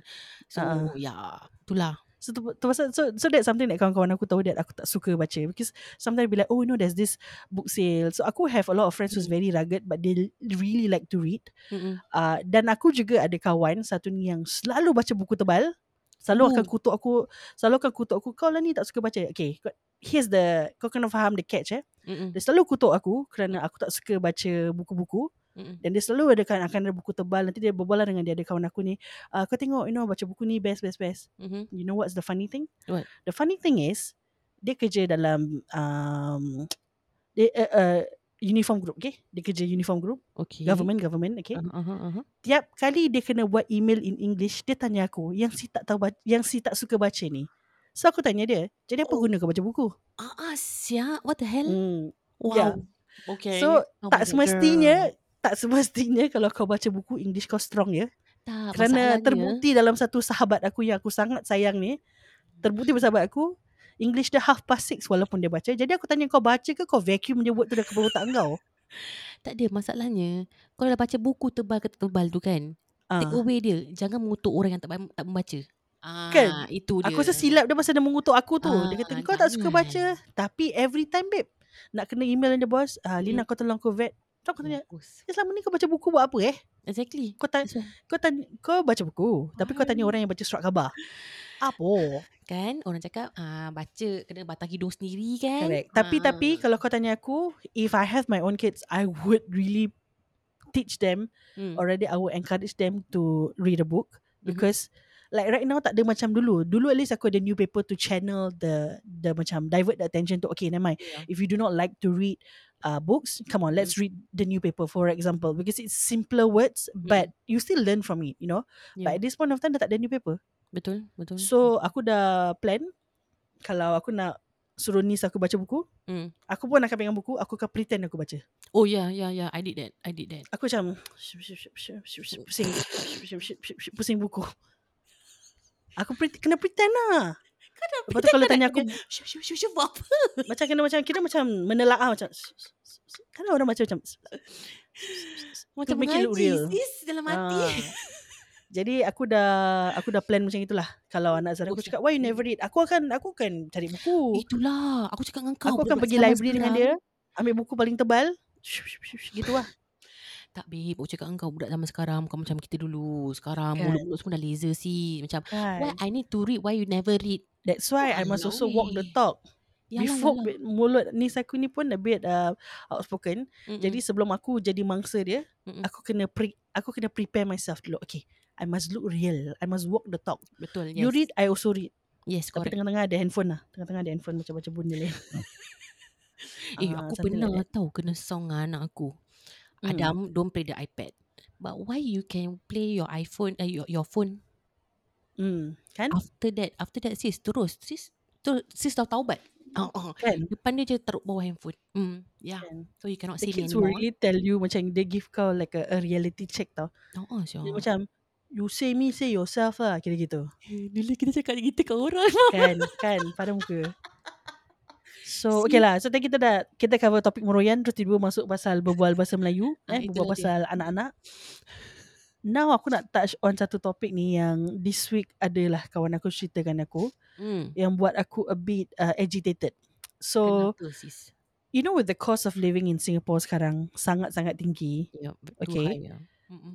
So ya, itulah. So, tu, tu pasal, so, so that's something that kawan-kawan aku tahu that aku tak suka baca. Because sometimes be like, oh, you know, there's this book sale. So, aku have a lot of friends who's Mm. very rugged but they really like to read. Mm-mm. Uh, dan aku juga ada kawan satu ni yang selalu baca buku tebal. Selalu akan Oh. kutuk aku. Selalu akan kutuk aku. Kau lah ni tak suka baca. Okay. Here's the, kau kena faham the catch eh. Mm-mm. Dia selalu kutuk aku kerana aku tak suka baca buku-buku. Mm-mm. Dan dia selalu ada kan akan ada buku tebal. Nanti dia berbual dengan dia ada kawan aku ni. Uh, kau tengok, you know, baca buku ni best, best, best. Mhm. You know what's the funny thing? What? The funny thing is dia kerja dalam um, dia, uh, uh, uniform group, okay? Dia kerja uniform group, Okay. government, government, okay? Uh-huh, uh-huh, uh-huh. Tiap kali dia kena buat email in English, dia tanya aku, yang si tak tahu baca, yang si tak suka baca ni. So aku tanya dia, jadi apa Oh. guna kau baca buku? Ah, ah, siap. What the hell? Hmm. Wow. yeah. Okay. So Oh tak semestinya, girl. tak semestinya kalau kau baca buku English kau strong ya. tak, Kerana terbukti dalam satu sahabat aku yang aku sangat sayang ni, terbukti bersahabat aku, English dia half past six walaupun dia baca. Jadi aku tanya kau baca ke kau vacuum je word tu dari kepala otak kau? Tak ada masalahnya. Kau dah baca buku tebal ke tak tebal tu kan? Take Ah. away dia. Jangan mengutuk orang yang tak, tak membaca. Ah, Kan? Itu dia. Aku rasa silap dia pasal dia mengutuk aku tu. dia kata Ah, kau tak suka baca. Tapi every time babe, nak kena email dia bos, ah, Lina Hmm. kau tolong aku vet. So aku tanya, Bagus. eh, selama ni kau baca buku buat apa eh? Exactly. Kau tanya, kau tanya, kau baca buku. Tapi kau tanya Ah. orang yang baca surat khabar. Apa? Kan orang cakap ah, baca kena batang hidung sendiri kan. Correct. Tapi Ah. tapi kalau kau tanya aku, if I have my own kids, I would really teach them Hmm. already I would encourage them to read a book Mhm. because like right now tak ada macam dulu. Dulu at least aku ada newspaper to channel the the macam divert the attention to okay never mind. Yeah. If you do not like to read uh, books, come on let's read the newspaper for example because it's simpler words but you still learn from it, you know. But Yeah. at this point of time dah tak ada newspaper. Betul, betul. So aku dah plan kalau aku nak suruh niece aku baca buku, Hmm. aku pun akan pegang buku, aku akan pretend aku baca. Oh yeah, yeah, yeah. I did that. I did that. Aku macam pusing pusing buku. Aku pre- kena pretend lah. Lepas tu kalau tanya aku Syuf, syuf, syuf, syuf, apa? macam kena macam kira macam menelaah macam kan orang macam macam Macam mengaji sis dalam hati. Jadi aku dah aku dah plan macam itulah. Kalau anak Zara aku Okay. cakap why you never read? Aku akan aku akan cari buku. Itulah. Aku cakap dengan kau. Aku akan pergi library dengan sekarang- dia, ambil buku paling tebal. Gitu lah. Tak babe, aku cakap dengan kau budak zaman sekarang bukan macam kita dulu. Sekarang Kan. mulut-mulut semua dah laser sih. Macam, why Kan. I need to read why you never read? That's why I must also walk the talk. Yalah, Before yalah. mulut niece aku ni pun a bit uh, outspoken. Mm-mm. Jadi sebelum aku jadi mangsa dia, Mm-mm. aku kena pre aku kena prepare myself dulu. Okay, I must look real. I must walk the talk. Betul, yes. You read, I also read. Yes, Tapi correct. tengah-tengah ada handphone lah. Tengah-tengah ada handphone macam baca benda lain. Eh, Ah, aku something pernah like tahu kena song dengan anak aku. Hmm. Adam, don't play the iPad. But why you can play your iPhone, uh, your, your phone Hmm, kan? after that? After that, sis, terus. Sis, terus, sis dah taubat. Oh, oh. Kan? Depan dia je taruh bawah handphone. Hmm, yeah. Kan? So you cannot The see me kids will anymore. really tell you macam they give kau like a, a reality check tau. Oh, oh, sure. Dia macam you say me say yourself lah kira gitu. Bila kita cakap kita kat orang. Kan? kan? Pada muka. So okay lah So tadi kita dah Kita cover topik meroyan Terus tiba masuk pasal Berbual bahasa Melayu Ah, eh, Berbual dia. pasal anak-anak Now aku nak touch on satu topik ni Yang this week adalah Kawan aku ceritakan aku Hmm. Yang buat aku a bit uh, agitated So Kenapa sis? You know with the cost of living in Singapore sekarang Sangat-sangat tinggi Ya, Okay. okay. Ya.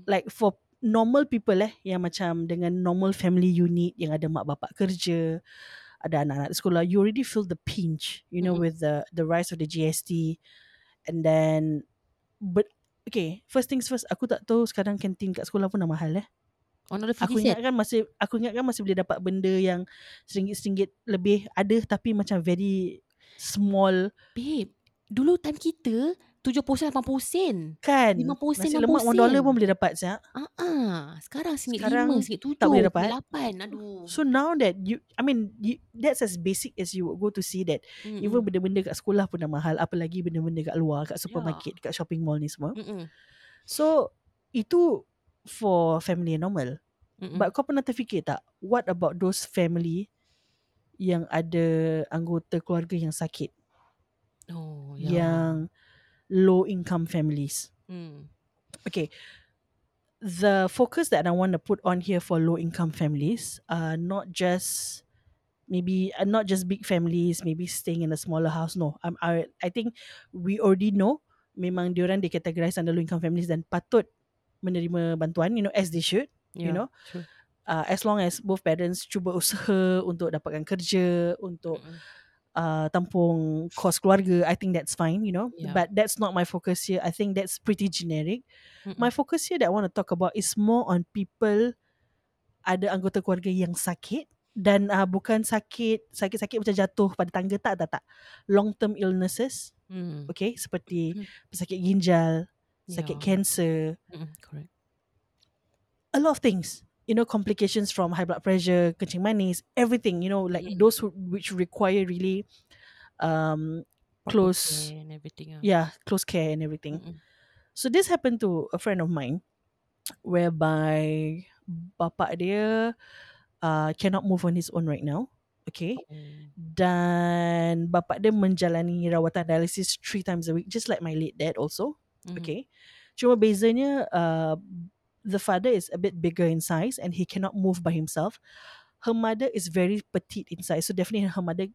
Like for normal people eh Yang macam dengan normal family unit Yang ada mak bapak kerja Ada anak-anak sekolah You already feel the pinch You know Mm-mm. with the the rise of the GST And then But Okay First things first Aku tak tahu sekarang kantin kat sekolah pun dah mahal eh. Oh, Aku 50 ingat kan masih Aku ingat kan masih boleh dapat benda yang Seringgit-seringgit lebih Ada tapi macam very Small. Babe, dulu time kita 70 sen 80 sen. Kan 50 sen, Nasi 60 lemak 1 sen. dollar pun boleh dapat siap Ah, ah. sekarang singgit lima, singgit tujuh, tak boleh dapat. lapan. Aduh. So now that you I mean you, That's as basic as you would go to see that Mm-mm. Even benda-benda kat sekolah pun dah mahal Apalagi benda-benda kat luar Kat supermarket Kat shopping mall ni semua Mm-mm. So Itu For family normal Mm-mm. But kau pernah terfikir tak What about those family Yang ada Anggota keluarga yang sakit oh, ya. Yang Low income families Hmm. Okay The focus that I want to put on here For low income families uh, Not just Maybe uh, Not just big families Maybe staying in a smaller house No I'm, I, I think We already know Memang diorang Dikategorize under low income families Dan patut Menerima bantuan You know as they should You Ya, know? true. uh, As long as both parents Cuba usaha Untuk dapatkan kerja Untuk Mm-mm. Uh, tampung kos keluarga, I think that's fine, you know. Yeah. But that's not my focus here. I think that's pretty generic. Mm-mm. My focus here that I want to talk about is more on people ada anggota keluarga yang sakit dan uh, bukan sakit sakit-sakit macam jatuh pada tangga tak tak tak. Long term illnesses, Hmm. okay, seperti Hmm. pesakit ginjal, sakit Yeah. kanser, Mm-mm. Correct. a lot of things. You know, complications from high blood pressure, kencing manis, everything. You know, like Mm. those who, which require really um close care and everything. ah. yeah close care and everything Mm-mm. so this happened to a friend of mine whereby bapak dia uh, cannot move on his own right now okay Oh. dan bapak dia menjalani rawatan dialysis three times a week just like my late dad also Mhm. okay cuma bezanya uh, the father is a bit bigger in size and he cannot move by himself her mother is very petite in size so definitely her mother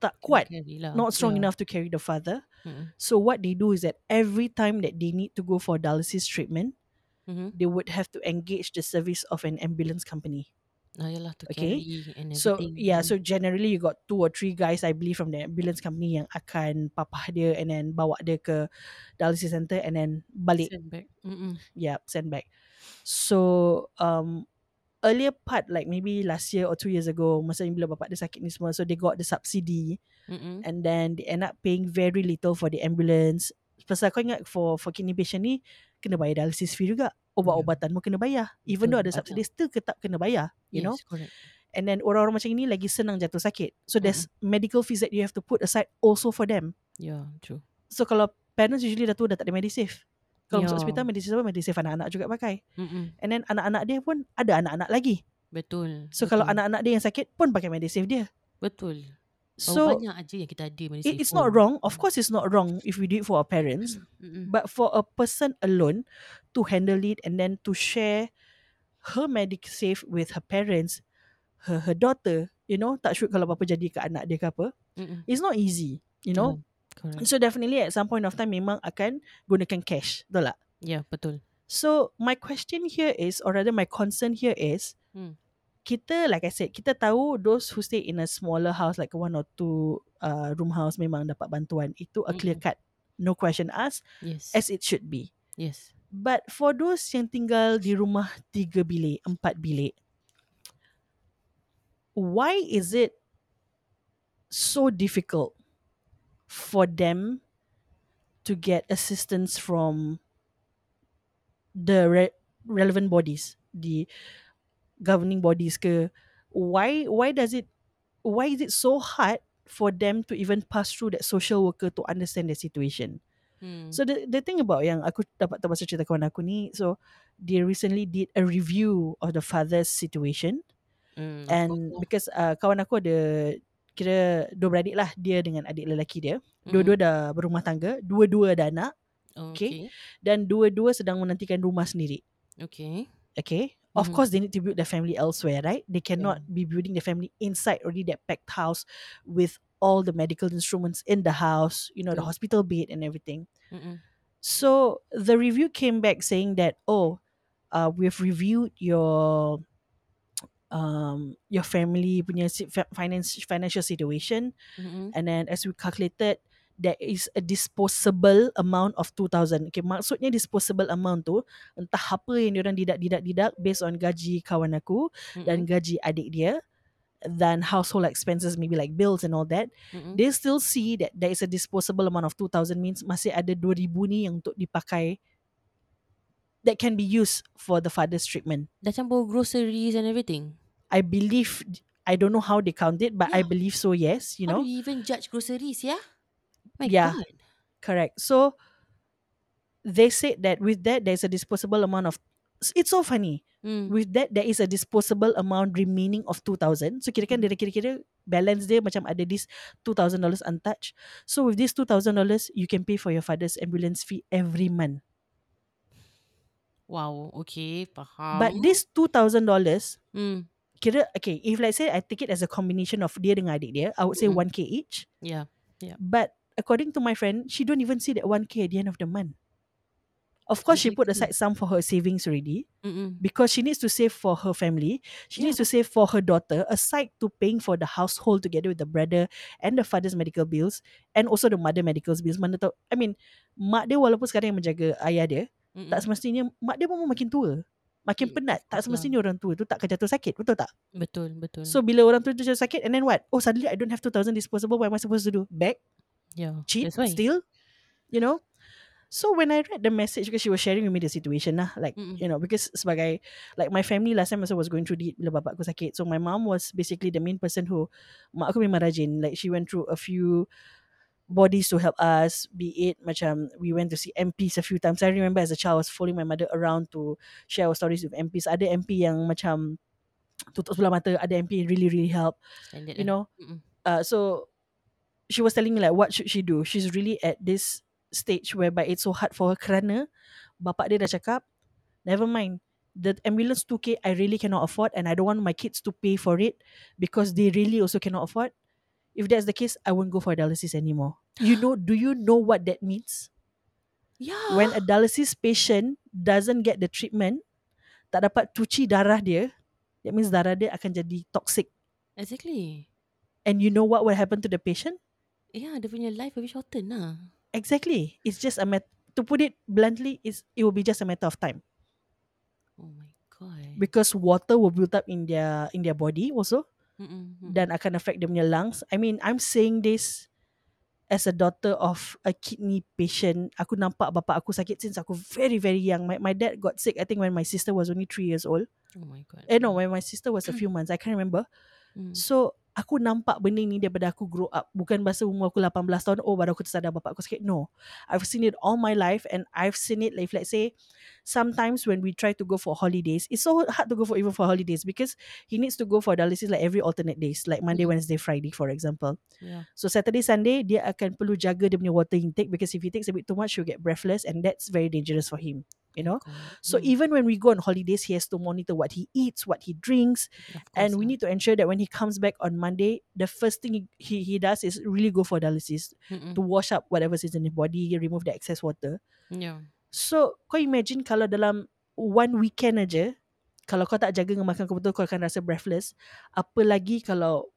tak kuat lah. not strong Yeah. enough to carry the father Mm-mm. So what they do is that every time that they need to go for dialysis treatment, Mhm. they would have to engage the service of an ambulance company. Ah, yalah, to Okay. So yeah, Mm. so generally you got two or three guys I believe from the ambulance company yang akan papah dia and then bawa dia ke dialysis center and then balik. Send back. Mm-mm. Yeah, send back. So um earlier part like maybe last year or two years ago masa ni bila bapak dia sakit ni semua so they got the subsidy Mm-mm. and then they end up paying very little for the ambulance. Pasal kau ingat for for kidney patient ni kena bayar dialysis fee juga. Ubat-ubatan pun kena bayar. Even though ada Betul, subsidy still tetap kena bayar, you know. Yes, correct. And then orang-orang macam ini lagi senang jatuh sakit. So there's medical fees that you have to put aside also for them. Yeah, true. So kalau parents usually dah tu dah tak ada Medisave. Kalau masuk Ya. hospital Medisave apa Medisave anak-anak juga pakai. Mm-mm. And then anak-anak dia pun ada anak-anak lagi. Betul. So kalau betul. anak-anak dia yang sakit pun pakai Medisave dia. Betul. So banyak aja yang kita ada Medisave it, it's not wrong. Of course it's not wrong if we do it for our parents. Mm-mm. But for a person alone to handle it and then to share her Medisave with her parents, her her daughter, you know, tak sure kalau apa-apa jadi ke anak dia ke apa, Mm-mm. it's not easy, you know. Yeah, correct. So definitely at some point of time memang akan gunakan cash, betul tak? Yeah, betul. So my question here is, or rather my concern here is, Hmm. kita like I said, kita tahu those who stay in a smaller house like one or two uh, room house memang dapat bantuan. Itu a clear cut, no question asked, Yes. as it should be. yes. But for those yang tinggal di rumah tiga bilik, empat bilik, why is it so difficult for them to get assistance from the re- relevant bodies, the governing bodies ke? Why why does it why is it so hard for them to even pass through that social worker to understand the situation? Hmm. So the the thing about yang aku dapat tahu pasal cerita kawan aku ni, so they recently did a review of the father's situation Mm, of and because uh, kawan aku ada kira dua beradik lah dia dengan adik lelaki dia. Mm-mm. Dua-dua dah berumah tangga, dua-dua ada anak Okay. dan dua-dua sedang menantikan rumah sendiri. Okay. Okay. Of Mhm. course, they need to build their family elsewhere, right? They cannot be building the family inside already that packed house with all the medical instruments in the house, you know, the Betul. hospital bed and everything. Mm-mm. So the review came back saying that, oh, uh, we've reviewed your um your family punya finance financial situation Mm-mm. and then as we calculated there is a disposable amount of 2000 okay maksudnya disposable amount tu entah apa yang diorang didak-didak-didak based on gaji kawan aku dan Mm-mm. gaji adik dia dan household expenses maybe like bills and all that Mm-mm. they still see that there is a disposable amount of 2000 means masih ada 2000 ni yang untuk dipakai that can be used for the father's treatment Dah campur groceries and everything. I believe I don't know how they count it, but I believe so. Yes, you How know, do you even judge groceries, yeah? My Yeah. God. correct. So they said that with that there's a disposable amount of. It's so funny. Mm. With that there is a disposable amount remaining of two thousand. So kira-kira dia kira-kira balance dia macam ada this two thousand dollars untouched. So with this two thousand dollars, you can pay for your father's ambulance fee every month. Wow. Okay. Faham. But this two thousand dollars, Mm. Kira okay. If let's say I take it as a combination of dia dengan adik dia, I would say Mm-mm. one k each. Yeah. But according to my friend, she don't even see that 1k at the end of the month. Of course, she put aside some for her savings already Mm-mm. because she needs to save for her family. She needs Yeah. to save for her daughter, aside to paying for the household together with the brother and the father's medical bills and also the mother medical bills. Mana tahu, I mean, mak dia walaupun sekarang yang menjaga ayah dia, Mm-mm. tak semestinya mak dia pun makin tua. Makin penat. Tak semestinya orang tua tu tak akan jatuh sakit. Betul tak? Betul. Betul. So, bila orang tua tu jatuh sakit and then what? Oh, suddenly I don't have 2,000 disposable. What am I supposed to do? Beg? yeah. cheat still you know so when I read the message because she was sharing with me the situation lah like Mm-mm. you know because sebagai like my family last time also was going through it bila bapak aku sakit so my mom was basically the main person who mak aku memang rajin like she went through a few bodies to help us be it macam we went to see MPs a few times. I remember as a child I was following my mother around to share our stories with MPs ada MP yang macam tutup sebelah mata ada MP really really help Standard you lah. know? Uh, so she was telling me like what should she do? She's really at this stage whereby it's so hard for her kerana bapak dia dah cakap never mind. The ambulance 2k I really cannot afford and I don't want my kids to pay for it because they really also cannot afford if that's the case I won't go for dialysis anymore you know do you know what that means Yeah. when a dialysis patient doesn't get the treatment tak dapat cuci darah dia that means darah dia akan jadi toxic Exactly. and you know what will happen to the patient Yeah, dia punya life will be shortened lah. Exactly. It's just a mat- to put it bluntly, is it will be just a matter of time Oh my god. because water will build up in their in their body also Dan akan affect dia punya lungs. I mean, I'm saying this as a daughter of a kidney patient. Aku nampak bapa aku sakit since aku very very young. My my dad got sick I think when my sister was only three years old. oh my god. Eh no, when my sister was a few months. I can't remember. Mm. So aku nampak benda ni daripada aku grow up. Bukan masa umur aku 18 tahun, oh baru aku tersadar bapak aku sakit. No. I've seen it all my life and I've seen it like let's say sometimes when we try to go for holidays, it's so hard to go for even for holidays because he needs to go for dialysis like every alternate days, like Monday, Mm. Wednesday, Friday for example. Yeah. So Saturday, Sunday dia akan perlu jaga dia punya water intake because if he takes a bit too much, he'll get breathless and that's very dangerous for him. You know? So Mm. even when we go on holidays, he has to monitor what he eats, what he drinks, and we need to ensure that when he comes back on Monday, the first thing he, he, he does is really go for dialysis Mm-mm. to wash up whatever's in his body, remove the excess water. Yeah. So kau imagine kalau dalam one weekend aja, kalau kau tak jaga dengan makan kau betul, kau akan rasa breathless. Apa lagi kalau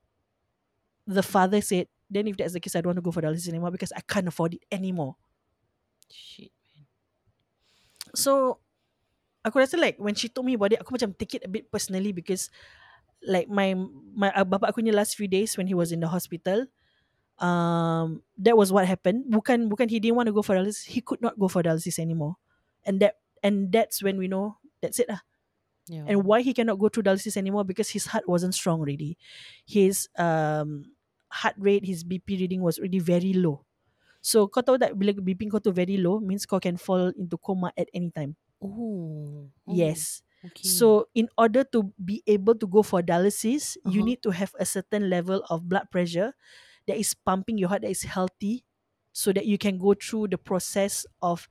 the father said, then if that's the case, I don't want to go for dialysis anymore because I can't afford it anymore. Shit. So aku rasa like when she told me about it, aku macam take it a bit personally because like my my uh, bapak aku punya last few days when he was in the hospital, um, that was what happened. Bukan bukan he didn't want to go for dialysis, he could not go for dialysis anymore, and that and that's when we know that's it lah. Yeah. And why he cannot go through dialysis anymore because his heart wasn't strong already. His um heart rate, his BP reading was already very low. So kau tahu tak bila BP kau tu very low means kau can fall into coma at any time. oh. oh. Yes. Okay. So in order to be able to go for dialysis, you Uh-huh. need to have a certain level of blood pressure that is pumping your heart that is healthy so that you can go through the process of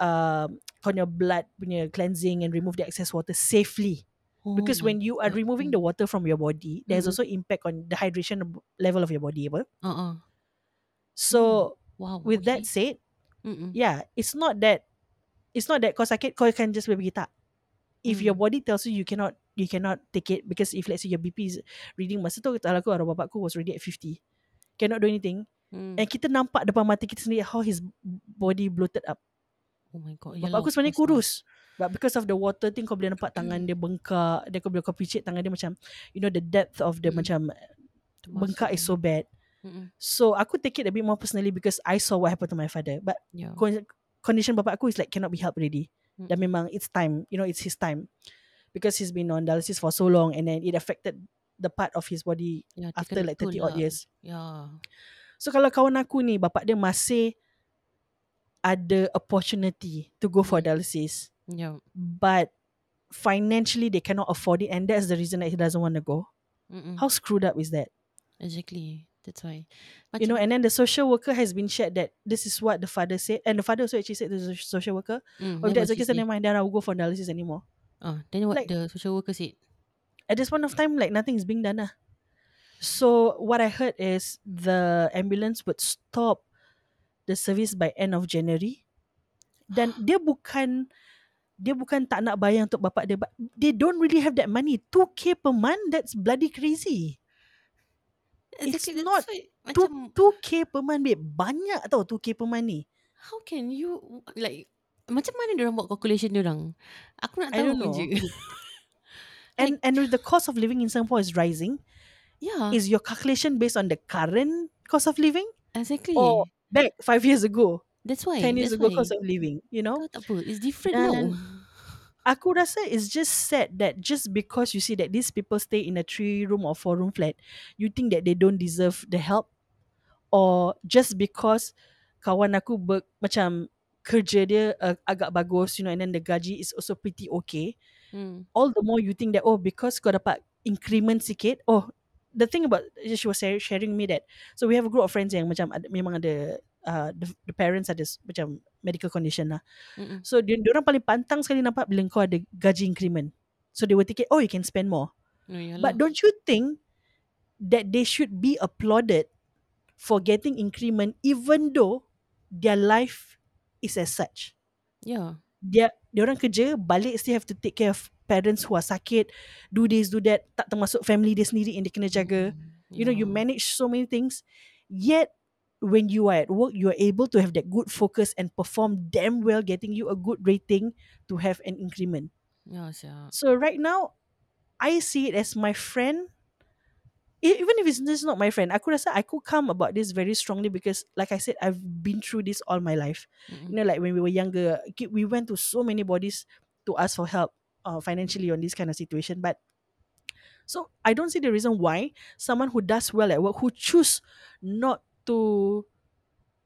um on your blood punya cleansing and remove the excess water safely. oh Because when you are God. removing Mm. the water from your body, there's Mm-mm. also impact on the hydration level of your body. Uh-uh. So Wow. with okay. that said, Mm-mm. yeah, it's not that it's not that kau sakit kau can just pergi tak. If your Mm. body tells you you cannot you cannot take it because if let's say your BP is reading masa tu kalau aku arwah bapakku was already at 50. Cannot do anything. Mm. And kita nampak depan mata kita sendiri how his body bloated up. Oh my god. Bapak Yalah, aku sebenarnya kurus. But because of the water thing kau boleh nampak tangan dia bengkak. Dia kau boleh kau picit tangan dia macam you know the depth of the Mm. macam bengkak is so bad. Mm-mm. So aku take it a bit more personally because I saw what happened to my father. But Yeah. con- condition bapak aku is like cannot be helped already. Dan Mm-mm. memang it's time, you know, it's his time. Because he's been on dialysis for so long and then it affected the part of his body Yeah, after like 30 toll odd lah. years. Yeah. So kalau kawan aku ni bapak dia masih ada opportunity to go for Mm. dialysis Yeah. but financially they cannot afford it and that's the reason that he doesn't want to go. Mm-mm. How screwed up is that? Exactly. That's why. You know, and then the social worker has been shared that this is what the father said, and the father also actually said to the social worker, Mm, "Oh, that's what the she case, say? never mind. Then I will go for analysis anymore." Ah, then what Like- the social worker said? At this point of time, like nothing is being done. lah. So what I heard is the ambulance would stop the service by end of January. Dan dia bukan dia bukan tak nak bayar untuk bapak dia, but they don't really have that money. 2k per month, that's bloody crazy. It's Exactly, not why Two, macam 2k per month, babe. Banyak tau 2k per month ni. how can you like macam mana dia orang buat calculation dia orang? Aku nak tahu je. And and with the cost of living in Singapore is rising, yeah, is your calculation based on the current cost of living exactly. or back five years ago, that's why. ten years ago why. cost of living? You know, tak apa? It's different now. aku rasa it's just sad that just because you see that these people stay in a three room or four room flat, you think that they don't deserve the help, or just because kawan aku ber, macam kerja dia uh, agak bagus, you know, and then the gaji is also pretty okay. Hmm. all the more you think that oh because kau dapat increment sikit oh the thing about she was sharing me that so we have a group of friends yang macam ada, memang ada uh, the, the parents ada macam medical condition lah Mm-mm. so dia orang paling pantang sekali nampak bila kau ada gaji increment so they will think oh you can spend more Oh, yalah. but don't you think that they should be applauded for getting increment even though their life is as such yeah. dia dia orang kerja balik still have to take care of parents who are sakit do this do that tak termasuk family dia sendiri yang dia kena jaga Mm, you know you yeah. manage so many things yet when you are at work you are able to have that good focus and perform damn well getting you a good rating to have an increment Yeah, sia. so right now I see it as my friend E- even if it's is not my friend I could aku rasa aku come about this very strongly because like I said I've been through this all my life Mm-mm. you know like when we were younger ki- we went to so many bodies to ask for help uh, financially on this kind of situation but so i don't see the reason why someone who does well at work who choose not to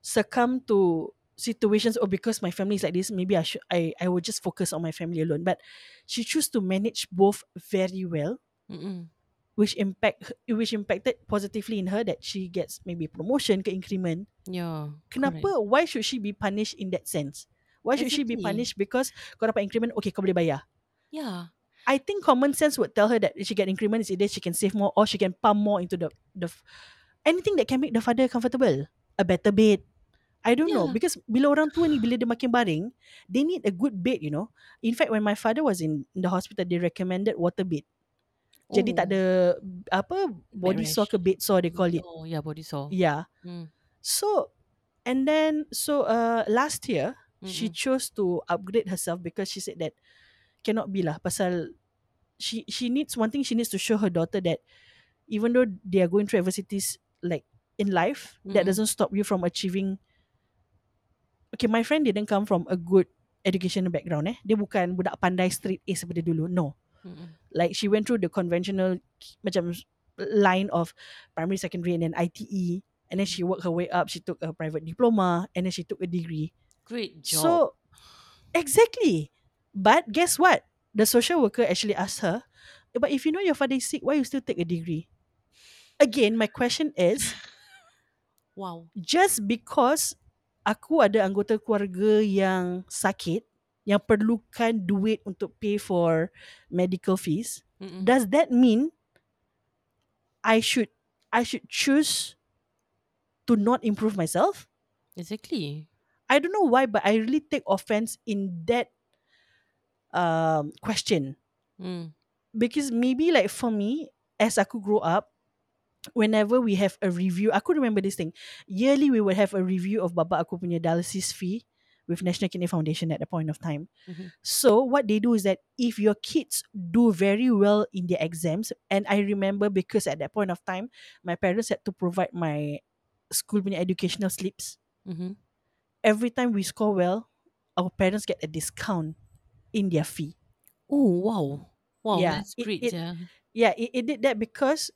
succumb to situations or because my family is like this maybe i should i i will just focus on my family alone but she choose to manage both very well Mm-mm. which impact which impacted positively in her that she gets maybe promotion ke increment Yeah. Kenapa? correct. Why should she be punished in that sense? Why should she be Exactly. punished because kau dapat increment, okay kau boleh bayar. Yeah. I think common sense would tell her that if she get increment is either she can save more or she can pump more into the the anything that can make the father comfortable. A better bed. I don't know Yeah. because bila orang tua ni bila dia makin baring, they need a good bed, you know. In fact, when my father was in, in the hospital, they recommended water bed. Jadi tak Oh, ada apa body sore ke bed sore they call it. Oh, yeah, body sore. Yeah. Mm. So, and then so uh last year she Mm-mm. chose to upgrade herself because she said that cannot be lah pasal she she needs one thing she needs to show her daughter that even though they are going through adversities like in life that Mm-mm. doesn't stop you from achieving okay my friend didn't come from a good educational background eh dia bukan budak pandai straight A seperti dulu no Mm-mm. like she went through the conventional macam line of primary secondary and then ITE and then she worked her way up she took a private diploma and then she took a degree Great job. so exactly but guess what the social worker actually asked her, but if you know your father is sick, why you still take a degree? Again, my question is, Wow. just because aku ada anggota keluarga yang sakit, yang perlukan duit untuk pay for medical fees, Mm-mm. does that mean I should I should choose to not improve myself? Exactly. I don't know why, but I really take offense in that um, question Mm. because maybe like for me, as aku grow up, whenever we have a review, I could remember this thing. Yearly, we would have a review of baba aku punya dialysis fee with National Kidney Foundation at the point of time. Mhm. So what they do is that if your kids do very well in their exams, and I remember because at that point of time, my parents had to provide my school punya educational slips. Mm-hmm. Every time we score well, our parents get a discount in their fee. Oh wow. Wow, Yeah, that's it- great. it- yeah. Yeah, it, it did that because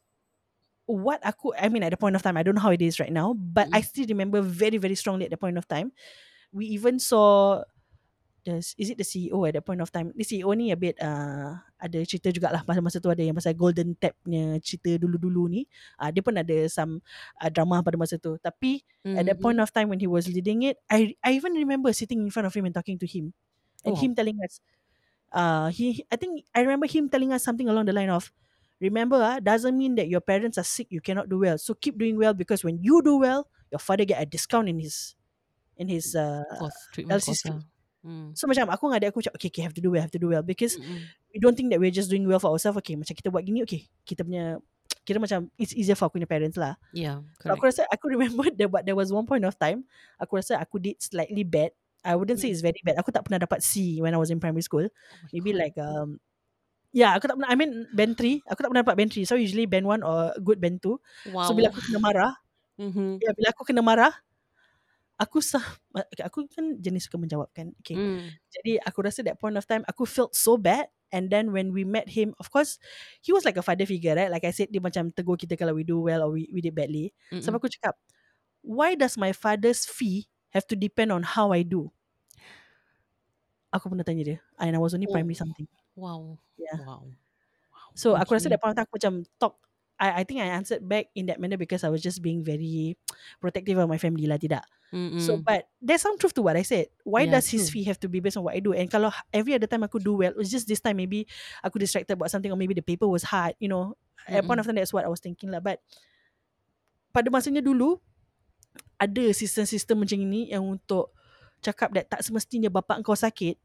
what aku I mean at the point of time, I don't know how it is right now, but I still remember very, very strongly at the point of time. We even saw the is it the CEO at that point of time. The CEO ni a bit uh, ada cerita jugalah masa masa tu ada yang pasal golden tap punya cerita dulu-dulu ni. Uh, dia pun ada some uh, drama pada masa tu. Tapi at that Mhm. point of time when he was leading it, I I even remember sitting in front of him and talking to him, and Oh. him telling us, uh, he I think I remember him telling us something along the line of, remember ah, doesn't mean that your parents are sick you cannot do well. So keep doing well because when you do well, your father get a discount in his in his uh, course, treatment course. Mm. so macam aku dengan adik aku macam okay, okay have to do well have to do well because Mm-mm. we don't think that we're just doing well for ourselves okay macam kita buat gini okay kita punya kira macam it's easier for aku punya parents lah Yeah, So correct. aku rasa aku remember there, but there was one point of time aku rasa aku did slightly bad. I wouldn't say Mm. it's very bad. Aku tak pernah dapat C when I was in primary school. Oh Maybe God. like um yeah, aku tak pernah I mean band 3, aku tak pernah dapat band 3. So usually band 1 or good band 2. wow. So bila aku kena marah, mm-hmm. ya bila aku kena marah, aku sah okay, aku kan jenis suka menjawab kan. Okay. mm. Jadi aku rasa that point of time aku felt so bad and then when we met him of course he was like a father figure right like I said dia macam tegur kita kalau we do well or we, we did badly Mm-mm. Sampai aku cakap, why does my father's fee have to depend on how I do? Aku pernah tanya dia. And I was only Oh. primary something. Wow. Yeah. Wow. Wow. So aku rasa Okay. that point aku macam talk. I, I think I answered back in that manner because I was just being very protective of my family lah. Tidak. Mm-mm. So but there's some truth to what I said. Why Yeah, does his true. fee have to be based on what I do? And kalau every other time aku do well, it's just this time maybe aku distracted about something or maybe the paper was hard. You know, at point of time that's what I was thinking lah. But pada masanya dulu ada sistem-sistem macam ini yang untuk cakap that tak semestinya bapak kau sakit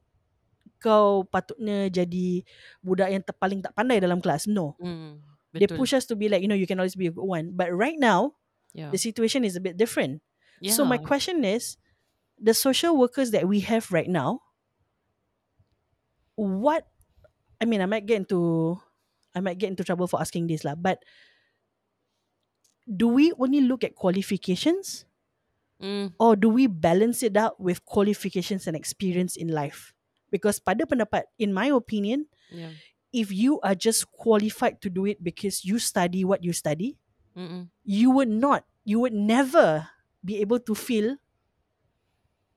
kau patutnya jadi budak yang paling tak pandai dalam kelas. No. Mm. They Betul. push us to be like, you know, you can always be a good one. But right now, yeah. the situation is a bit different. yeah. So my question is, the social workers that we have right now, what? I mean, I might get into, I might get into trouble for asking this lah. But do we only look at qualifications, Mm. or do we balance it out with qualifications and experience in life? Because pada pendapat, in my opinion, Yeah. if you are just qualified to do it because you study what you study, Mm-mm. you would not, you would never be able to feel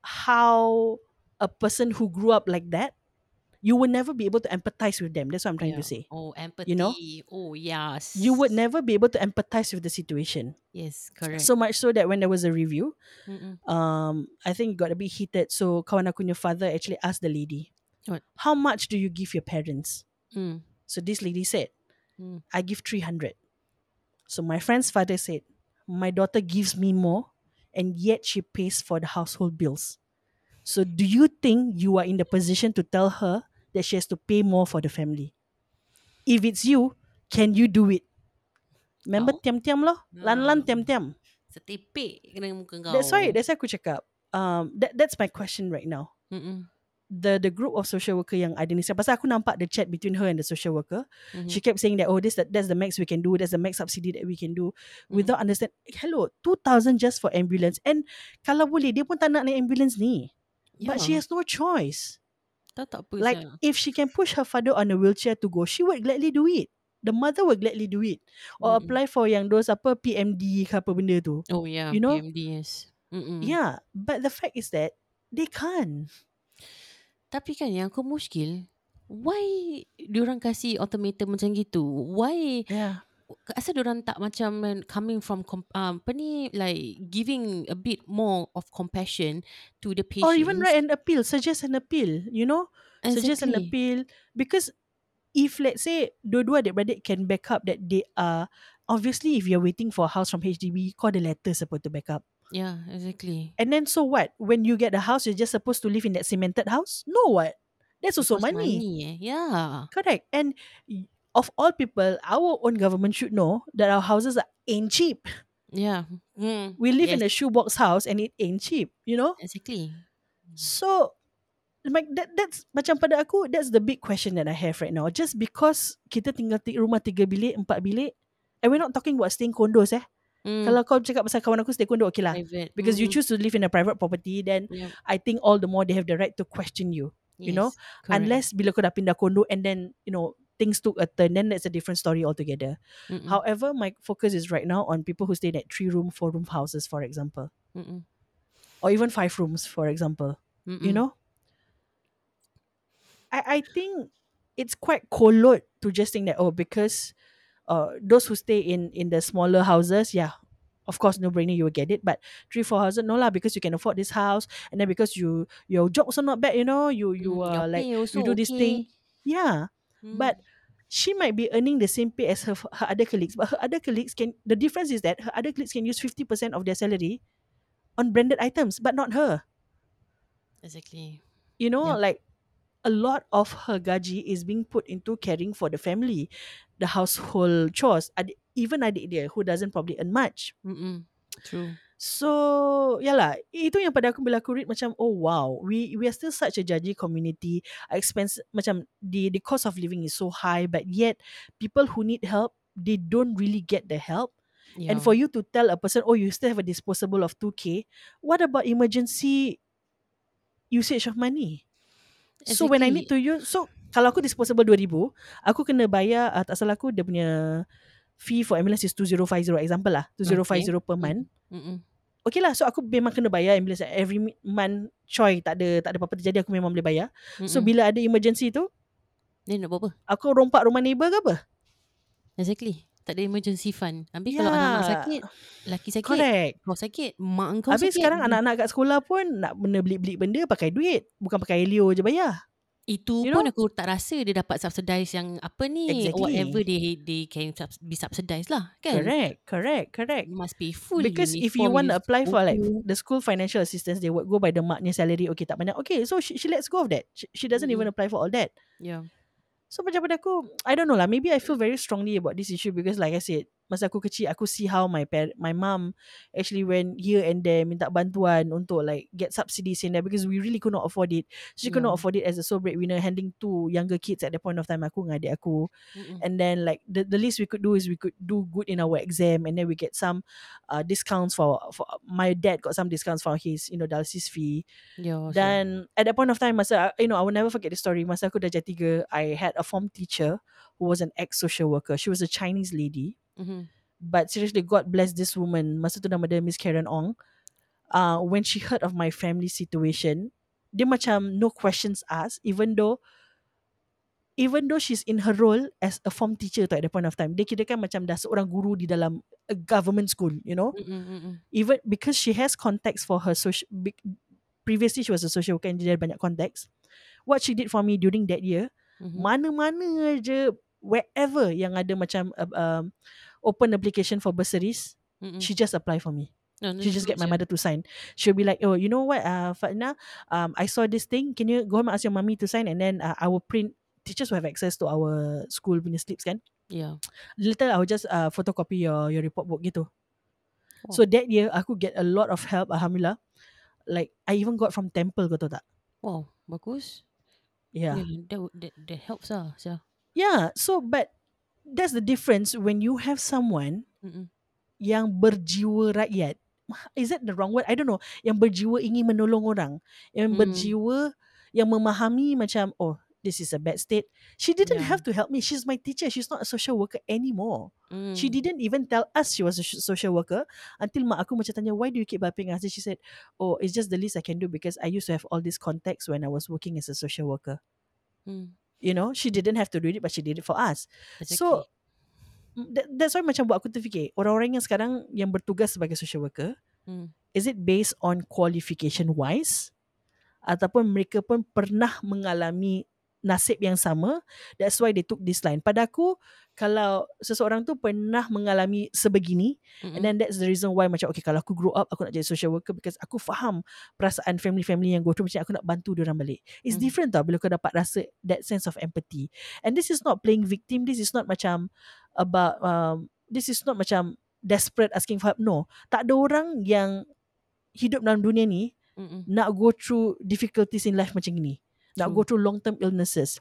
how a person who grew up like that, you would never be able to empathize with them. That's what I'm trying Yeah. to say. Oh, empathy. You know? Oh, yes. You would never be able to empathize with the situation. Yes, correct. So much so that when there was a review, Mm-mm. um, I think it got a bit heated. So kawan punya father actually asked the lady, What? how much do you give your parents? Mm. So this lady said, Mm. I give 300. So my friend's father said, my daughter gives me more and yet she pays for the household bills. So do you think you are in the position to tell her that she has to pay more for the family? If it's you, can you do it? Remember Oh. tiam-tiam loh? Lan-lan Hmm. tiam-tiam. Setipik kena muka kau. That's why, that's why aku cakap. Um, that, that's my question right now. Mm-mm. The the group of social worker yang ada ni pasal aku nampak the chat between her and the social worker Mhm. she kept saying that oh this that, that's the max we can do that's the max subsidy that we can do Mm-hmm. without understand hello 2000 just for ambulance and kalau boleh dia pun tak nak naik ambulance ni but she Yeah. has no choice Tak tak apa like sia. if she can push her father on a wheelchair to go she would gladly do it the mother would gladly do it or Mm-mm. apply for yang those apa PMD ke apa benda tu Oh yeah, you know- PMD yes. Mm-mm. yeah but the fact is that they can't Tapi kan yang aku muskil why diorang kasih ultimatum macam gitu? Why Yeah. Asal diorang tak macam coming from um, apa ni like giving a bit more of compassion to the patients. Or even write an appeal, suggest an appeal, you know? Suggest an Exactly. appeal. Because if let's say dua-dua adik-beradik can back up that they are, obviously if you're waiting for a house from HDB, kau ada letter supposed to back up. Yeah, exactly. And then so what? When you get the house, you're just supposed to live in that cemented house? No what? That's also money. money eh. Yeah. Correct. And of all people, our own government should know that our houses are ain't cheap. Yeah. Mm. We live in a Yes. shoebox house and it ain't cheap, you know? Exactly. So like that that's macam pada aku that's the big question that I have right now. Just because kita tinggal ti- rumah tiga bilik, empat bilik, and we're not talking about staying condos eh. Mm. Kalau kau cakap pasal kawan aku stay condo, okay lah. private. Because you Mhm. choose to live in a private property, then Yep. I think all the more they have the right to question you. you know, Yes, correct. Unless bila kau dah pindah condo and then, you know, things took a turn, then that's a different story altogether. Mm-mm. However, my focus is right now on people who stay in at three room, four room houses, for example. Mm-mm. Or even five rooms, for example. Mm-mm. You know? I, I think it's quite kolot to just think that, oh, because uh, those who stay in, in the smaller houses, yeah, of course, no brainer, you will get it. But three, four houses, no lah, because you can afford this house. And then because you your job also not bad, you know, you you are uh, like you do this thing. Yeah. Mm. But she might be earning the same pay as her, her other colleagues. But her other colleagues can, the difference is that her other colleagues can use 50% of their salary on branded items, but not her. exactly. You know, Yeah. like a lot of her gaji is being put into caring for the family, the household chores. Adik, even adik dia who doesn't probably earn much. Mm-mm. True. So, yalah, itu yang pada aku bila aku read macam, oh wow, we we are still such a judgy community. Expense, macam the the cost of living is so high, but yet people who need help, they don't really get the help. Yeah. And for you to tell a person, oh, you still have a disposable of 2K, what about emergency usage of money? So when I need to use, so kalau aku disposable 2000, aku kena bayar, uh, tak salah aku, dia punya fee for ambulance is 2050, example lah, 2050 per Mm. month. Mm-mm. Okay lah, so aku memang kena bayar ambulance every month, coy, tak ada tak ada apa-apa terjadi, aku memang boleh bayar. So Mm-mm. bila ada emergency tu, Then nak buat apa? aku rompak rumah neighbor ke apa? Exactly. Tak ada emergency fund. Habis kalau anak-anak Yeah. sakit, laki sakit, Correct. kau sakit, mak engkau Habis sakit. sekarang anak-anak kat sekolah pun nak benda beli-beli benda pakai duit. Bukan pakai Helio je bayar. Itu you pun know? aku tak rasa dia dapat subsidize yang apa ni Exactly. whatever they they can subs- be subsidized lah kan. Correct, correct, correct. You must pay full Because if you want to apply for like the school financial assistance, they would go by the maknya salary. Okay, tak banyak. Okay, so she, she lets go of that. She, she doesn't even Mm-mm. apply for all that. Yeah. So macam pada aku, I don't know lah. Maybe I feel very strongly about this issue because like I said, masa aku kecil, aku see how my par- my mom actually went here and there minta bantuan untuk like get subsidies in there because we really could not afford it. She could not Yeah. afford it as a sole breadwinner handling two younger kids at the point of time aku dengan adik aku. Mm-mm. And then like the, the least we could do is we could do good in our exam and then we get some uh, discounts for, for my dad got some discounts for his you know dialysis fee. Yeah. so- Dan at that point of time masa you know I will never forget the story masa aku dah jadi tiga I had a form teacher who was an ex social worker. She was a Chinese lady. Mhm. But seriously, God bless this woman. Masa tu nama dia Miss Karen Ong. Uh, when she heard of my family situation, dia macam no questions asked, even though even though she's in her role as a form teacher tu at the point of time. Dia kira kan macam dah seorang guru di dalam a government school, you know. Mm-mm, mm-mm. Even because she has contacts for her social, previously she was a social worker and dia banyak contacts. What she did for me during that year, Mhm. mana-mana je wherever yang ada macam uh, um, open application for bursaries, Mm-mm. she just apply for me. No, She that's just get my mother to sign. She'll be like, oh, you know what, uh, Fatna, um, I saw this thing. Can you go home and ask your mommy to sign? And then uh, I will print. Teachers will have access to our school punya slips kan. Yeah. Later I will just uh, photocopy your your report book gitu. Oh. So that year aku get a lot of help. Alhamdulillah. Like I even got from temple kau tahu tak? Wow, bagus. Yeah. Yeah, that, that, that helps lah. So, Yeah. So but that's the difference when you have someone mm-mm. yang berjiwa rakyat. Is that the wrong word? I don't know. Yang berjiwa ingin menolong orang. Yang Mm. berjiwa yang memahami macam oh this is a bad state. She didn't Yeah. have to help me. She's my teacher. She's not a social worker anymore. Mm. She didn't even tell us she was a social worker until mak aku macam tanya why do you keep helping us? And she said, "Oh, it's just the least I can do because I used to have all these contacts when I was working as a social worker." Mm. You know, she didn't have to do it, but she did it for us. Exactly. So mm, that, that's why macam buat aku terfikir orang-orang yang sekarang yang bertugas sebagai social worker, Hmm. is it based on qualification wise ataupun mereka pun pernah mengalami nasib yang sama that's why they took this line pada aku kalau seseorang tu pernah mengalami sebegini Mm-mm. and then that's the reason why macam okay kalau aku grow up aku nak jadi social worker because aku faham perasaan family-family yang go through macam aku nak bantu dia orang balik it's Mm. different tau bila kau dapat rasa that sense of empathy and this is not playing victim this is not macam about um, this is not macam desperate asking for help no tak ada orang yang hidup dalam dunia ni Mm-mm. nak go through difficulties in life macam ni. Nak True. go through long term illnesses.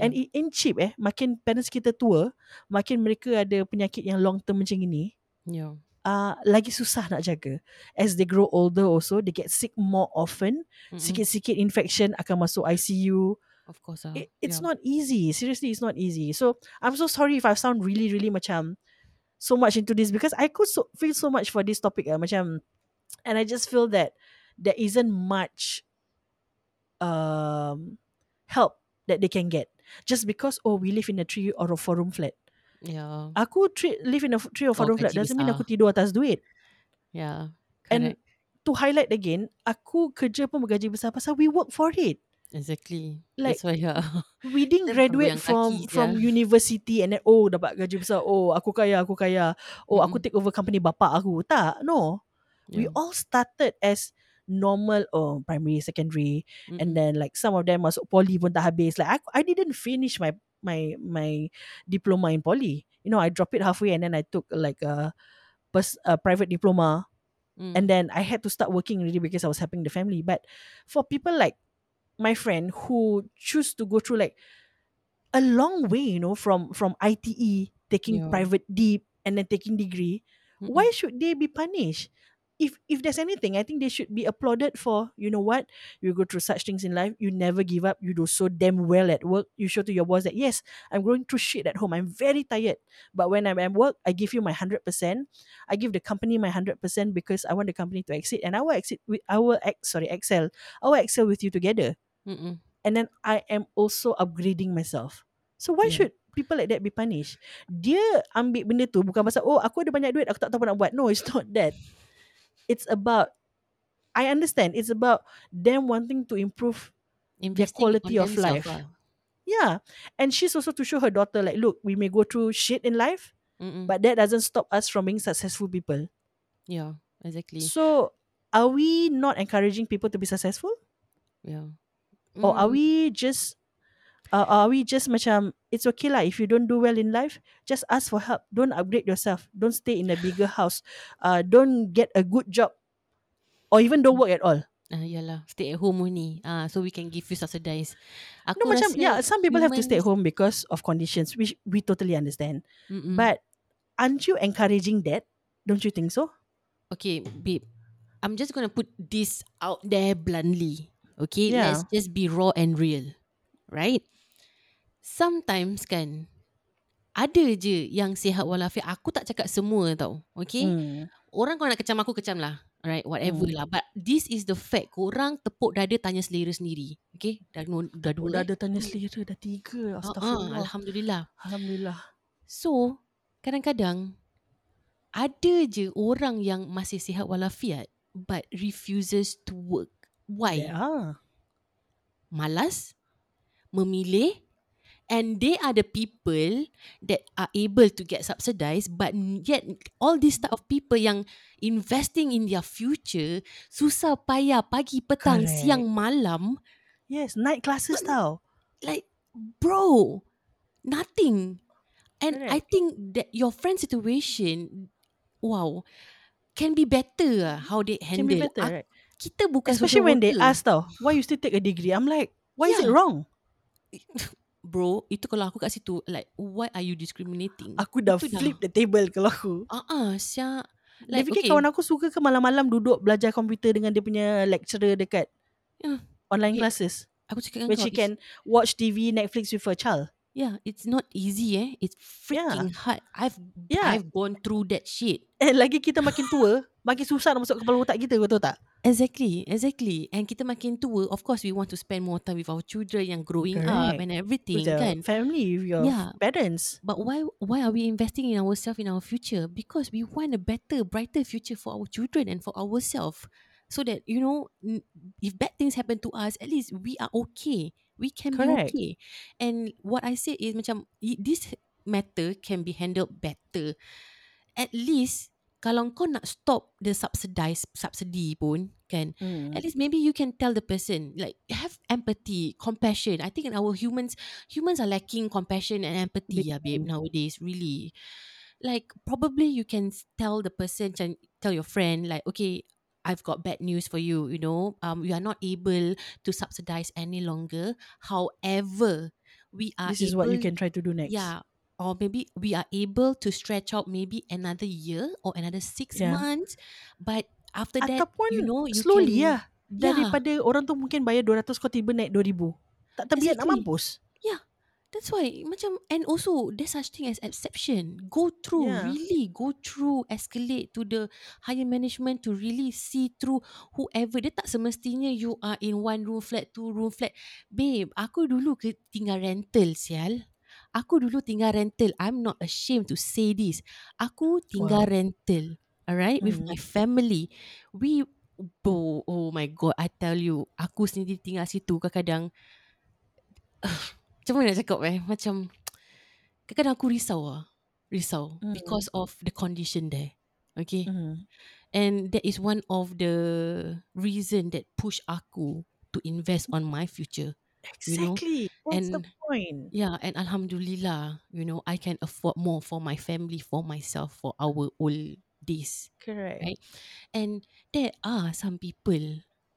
And Yeah. it ain't cheap eh. Makin parents kita tua, makin mereka ada penyakit yang long term macam ini, Yeah. uh, lagi susah nak jaga. As they grow older also, they get sick more often. Mm-mm. Sikit-sikit infection akan masuk ICU. Of course. ah. It, it's yeah. not easy. Seriously, it's not easy. So, I'm so sorry if I sound really, really macam so much into this because I could so, feel so much for this topic. Ah, macam, and I just feel that there isn't much um, help that they can get just because oh we live in a three or a four room flat. Yeah. Aku three, live in a three or four Oh, room flat doesn't mean aku tidur atas duit. Yeah. And Correct. to highlight again, aku kerja pun bergaji besar pasal we work for it. Exactly. like- That's why yeah. We didn't graduate from kaki from je. university and then oh dapat gaji besar. Oh aku kaya, aku kaya. Oh aku Mm-mm. take over company bapak aku. Tak, no. We Yeah. all started as normal oh primary, secondary and Mm-mm. then like some of them masuk poly pun tak habis. Like I, I didn't finish my my my diploma in poly. You know, I dropped it halfway and then I took like a pers- a private diploma Mm. and then I had to start working really because I was helping the family. But for people like my friend who choose to go through like a long way, you know, from from ITE taking Yeah. private deep and then taking degree, Mm-mm. why should they be punished? If if there's anything, I think they should be applauded for. You know what? You go through such things in life. You never give up. You do so damn well at work. You show to your boss that yes, I'm going through shit at home. I'm very tired. But when I'm at work, I give you my hundred percent. I give the company my hundred percent because I want the company to exit, and I will exit with I will ex sorry excel. I will excel with you together, Mm-mm. and then I am also upgrading myself. So why Yeah. should people like that be punished? Dia ambil benda tu bukan pasal oh aku ada banyak duit aku tak tahu apa nak buat. No, it's not that. It's about I understand. It's about them wanting to improve Investing their quality of life. lah. Yeah. And she's also to show her daughter, like, look, we may go through shit in life, Mm-mm. but that doesn't stop us from being successful people. yeah, exactly. So, are we not encouraging people to be successful? yeah. Or are Mm, we just, uh, are we just macam, it's okay lah, if you don't do well in life, just ask for help. Don't upgrade yourself. Don't stay in a bigger house. Uh, don't get a good job. Or even don't work at all. Ah, yalah, stay at home only. Ah, so we can give you subsidize. Aku No, macam, yeah, some people have to stay at home because of conditions, which we totally understand. Mm-mm. But aren't you encouraging that? Don't you think so? okay, babe, I'm just gonna put this out there bluntly. Okay, Yeah. let's just be raw and real, right? Sometimes kan, ada je yang sihat walafiat. Aku tak cakap semua tau. Okay, Hmm. orang kalau nak kecam aku kecam lah. Right, whatever Hmm. lah. But this is the fact. Korang tepuk dada tanya selera sendiri. Okay, dah, dua- dah dua. Dah eh? ada tanya selera dah tiga. Ah, ah, Astagfirullah. Alhamdulillah. Alhamdulillah. So, kadang-kadang ada je orang yang masih sihat walafiat but refuses to work. Why? Yeah. Malas, memilih and they are the people that are able to get subsidized but yet all these type of people yang investing in their future susah payah pagi petang Correct. siang malam Yes, night classes tau. like bro nothing and i Correct. think that your friend situation wow can be better ah, how they Can handle be better, Ak- right? kita bukan Especially when they ask tau, why you still take a degree? I'm like, why is it Yeah. wrong? bro itu kalau aku kat situ like why are you discriminating Aku dah Itu dah. flip the table kalau aku. ah ah sia Dia like fikir okay kawan aku suka ke malam-malam duduk belajar komputer dengan dia punya lecturer dekat Yeah. online Yeah. classes. aku cakap dengan Where kau she can watch TV, Netflix with her child. yeah it's not easy eh it's freaking hard i've Yeah. i've gone through that shit And lagi kita makin tua, makin susah nak masuk kepala otak kita betul tak? Exactly, exactly. And kita makin tua, of course we want to spend more time with our children yang growing up Correct. and everything With kan. family, with your Yeah. parents. But why why are we investing in ourselves in our future? Because we want a better, brighter future for our children and for ourselves. So that you know, if bad things happen to us, at least we are okay. We can Correct. be okay. And what I say is macam this matter can be handled better. At least kalau kau nak stop the subsidized subsidy pun kan, Hmm. at least maybe you can tell the person like have empathy compassion i think in our humans humans are lacking compassion and empathy Big yeah babe nowadays really like probably you can tell the person tell your friend like okay I've got bad news for you, you know. Um, we are not able to subsidize any longer. However, we are This is what you able- can try to do next. yeah. Or maybe we are able to stretch out maybe another year or another six Yeah. months. But after that, Ataupun you know, you slowly can, lah. Daripada orang tu mungkin bayar 200 kau tiba naik 2000. Tak terbiak nak Exactly. mampus. That's why macam and also there's such thing as exception. Go through Yeah. really go through escalate to the higher management to really see through whoever. Dia tak semestinya you are in one room flat, two room flat. Babe, aku dulu ke tinggal rental sial. Aku dulu tinggal rental. I'm not ashamed to say this. Aku tinggal Wow. rental. Alright, with Mm. my family. We oh, oh my god, I tell you, aku sendiri tinggal situ kadang-kadang macam mana nak cakap eh macam kadang-kadang aku risau lah risau Mm. because of the condition there okay Hmm. and that is one of the reason that push aku to invest on my future You know, Exactly. That's the and- point. yeah and alhamdulillah you know I can afford more for my family for myself for our old days Correct. Right. and there are some people